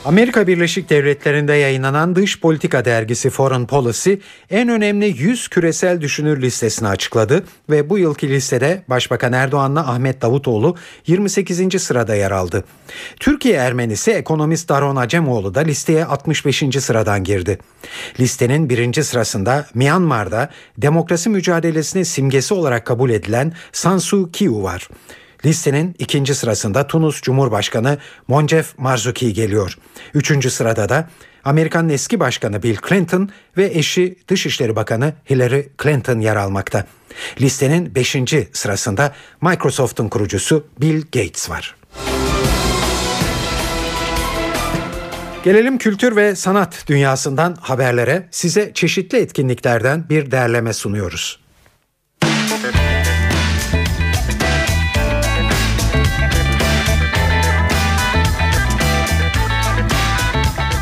Amerika Birleşik Devletleri'nde yayınlanan Dış Politika dergisi Foreign Policy en önemli 100 küresel düşünür listesini açıkladı ve bu yılki listede Başbakan Erdoğan'la Ahmet Davutoğlu 28. sırada yer aldı. Türkiye Ermenisi ekonomist Daron Acemoğlu da listeye 65. sıradan girdi. Listenin birinci sırasında Myanmar'da demokrasi mücadelesinin simgesi olarak kabul edilen San Suu Kyi var. Listenin ikinci sırasında Tunus Cumhurbaşkanı Moncef Marzuki geliyor. Üçüncü sırada da Amerikan eski başkanı Bill Clinton ve eşi Dışişleri Bakanı Hillary Clinton yer almakta. Listenin beşinci sırasında Microsoft'un kurucusu Bill Gates var. Gelelim kültür ve sanat dünyasından haberlere. Size çeşitli etkinliklerden bir derleme sunuyoruz.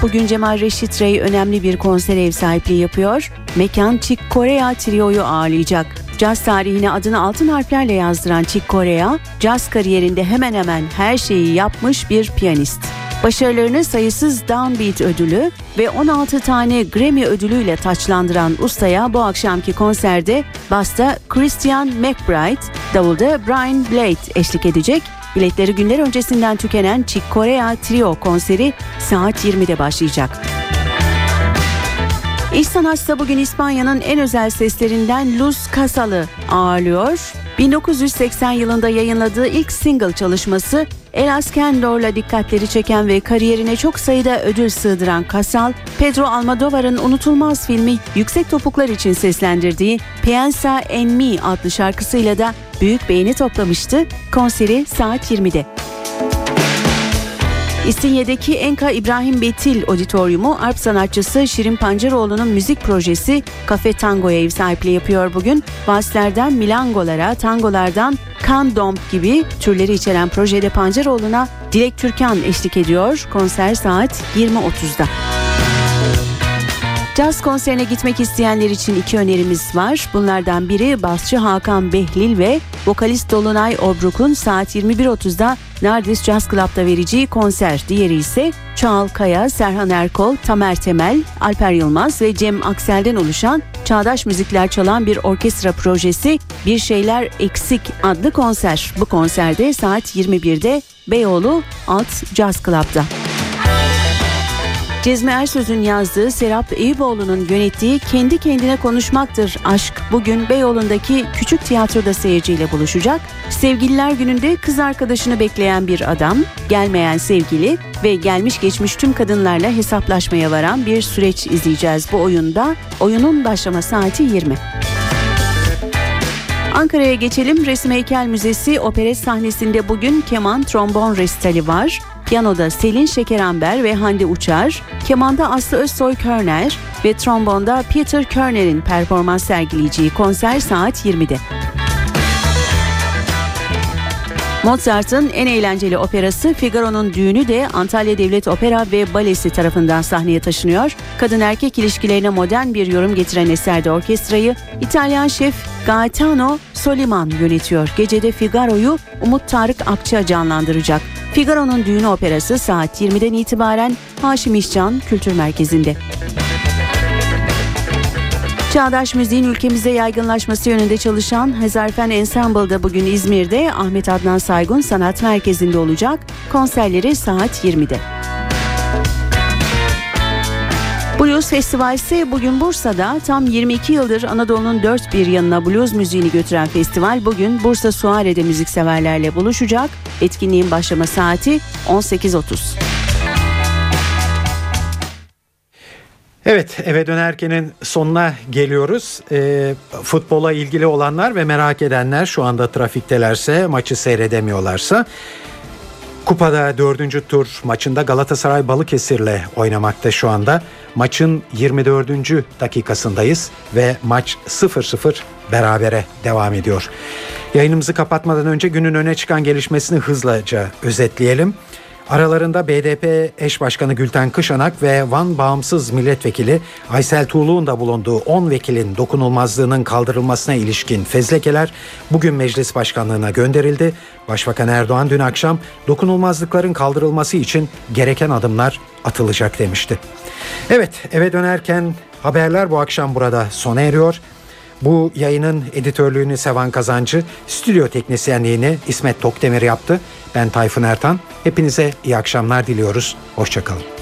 Bugün Cemal Reşit Rey önemli bir konser ev sahipliği yapıyor. Mekan Chick Corea Trio'yu ağırlayacak. Caz tarihine adını altın harflerle yazdıran Chick Corea, caz kariyerinde hemen hemen her şeyi yapmış bir piyanist. Başarılarını sayısız Downbeat ödülü ve 16 tane Grammy ödülüyle taçlandıran ustaya bu akşamki konserde basta Christian McBride, davulda Brian Blade eşlik edecek Biletleri günler öncesinden tükenen Chick Corea Trio konseri saat 20'de başlayacak. İş sanatçısı bugün İspanya'nın en özel seslerinden Luz Casal'ı ağırlıyor. 1980 yılında yayınladığı ilk single çalışması Elas Kendor'la dikkatleri çeken ve kariyerine çok sayıda ödül sığdıran Casal, Pedro Almodovar'ın unutulmaz filmi Yüksek Topuklar için seslendirdiği Piensa en Mi adlı şarkısıyla da büyük beğeni toplamıştı. Konseri saat 20'de. İstinye'deki Enka İbrahim Betil Auditoriumu Arp sanatçısı Şirin Pancaroğlu'nun müzik projesi Kafe Tango'ya ev sahipliği yapıyor bugün. Valslerden milangolara, tangolardan kandomp gibi türleri içeren projede Pancaroğlu'na Dilek Türkan eşlik ediyor. Konser saat 20.30'da. Caz konserine gitmek isteyenler için iki önerimiz var. Bunlardan biri basçı Hakan Behlil ve vokalist Dolunay Obruk'un saat 21.30'da Nardis Jazz Club'da vereceği konser. Diğeri ise Çağal Kaya, Serhan Erkol, Tamer Temel, Alper Yılmaz ve Cem Aksel'den oluşan çağdaş müzikler çalan bir orkestra projesi Bir Şeyler Eksik adlı konser. Bu konserde saat 21'de Beyoğlu Alt Jazz Club'da. Cezmi Ersöz'ün yazdığı Serap Eyüboğlu'nun yönettiği Kendi Kendine Konuşmaktır Aşk bugün Beyoğlu'ndaki küçük tiyatroda seyirciyle buluşacak. Sevgililer gününde kız arkadaşını bekleyen bir adam, gelmeyen sevgili ve gelmiş geçmiş tüm kadınlarla hesaplaşmaya varan bir süreç izleyeceğiz bu oyunda. Oyunun başlama saati 20. Ankara'ya geçelim. Resim Heykel Müzesi operet sahnesinde bugün keman trombon resitali var. Piyanoda Selin Şekeramber ve Hande Uçar, kemanda Aslı Özsoy Körner ve trombonda Peter Körner'in performans sergileyeceği konser saat 20'de. Mozart'ın en eğlenceli operası Figaro'nun düğünü de Antalya Devlet Opera ve Balesi tarafından sahneye taşınıyor. Kadın erkek ilişkilerine modern bir yorum getiren eserde orkestrayı İtalyan şef Gaetano Soliman yönetiyor. Gecede Figaro'yu Umut Tarık Akça canlandıracak. Figaro'nun düğünü operası saat 20'den itibaren Haşim İşcan Kültür Merkezi'nde. Çağdaş müziğin ülkemize yaygınlaşması yönünde çalışan Hezarfen Ensemble da bugün İzmir'de Ahmet Adnan Saygun Sanat Merkezi'nde olacak. Konserleri saat 20'de. Blues Festivali ise bugün Bursa'da tam 22 yıldır Anadolu'nun dört bir yanına blues müziğini götüren festival bugün Bursa Suare'de müzikseverlerle buluşacak. Etkinliğin başlama saati 18.30. Evet eve dönerkenin sonuna geliyoruz. E, futbola ilgili olanlar ve merak edenler şu anda trafiktelerse maçı seyredemiyorlarsa Kupada dördüncü tur maçında Galatasaray Balıkesir'le oynamakta şu anda. Maçın 24. dakikasındayız ve maç 0-0 berabere devam ediyor. Yayınımızı kapatmadan önce günün öne çıkan gelişmesini hızlıca özetleyelim. Aralarında BDP eş başkanı Gülten Kışanak ve Van Bağımsız Milletvekili Aysel Tuğlu'nun da bulunduğu 10 vekilin dokunulmazlığının kaldırılmasına ilişkin fezlekeler bugün meclis başkanlığına gönderildi. Başbakan Erdoğan dün akşam dokunulmazlıkların kaldırılması için gereken adımlar atılacak demişti. Evet eve dönerken haberler bu akşam burada sona eriyor. Bu yayının editörlüğünü Sevan Kazancı, stüdyo teknisyenliğini İsmet Tokdemir yaptı. Ben Tayfun Ertan. Hepinize iyi akşamlar diliyoruz. Hoşçakalın.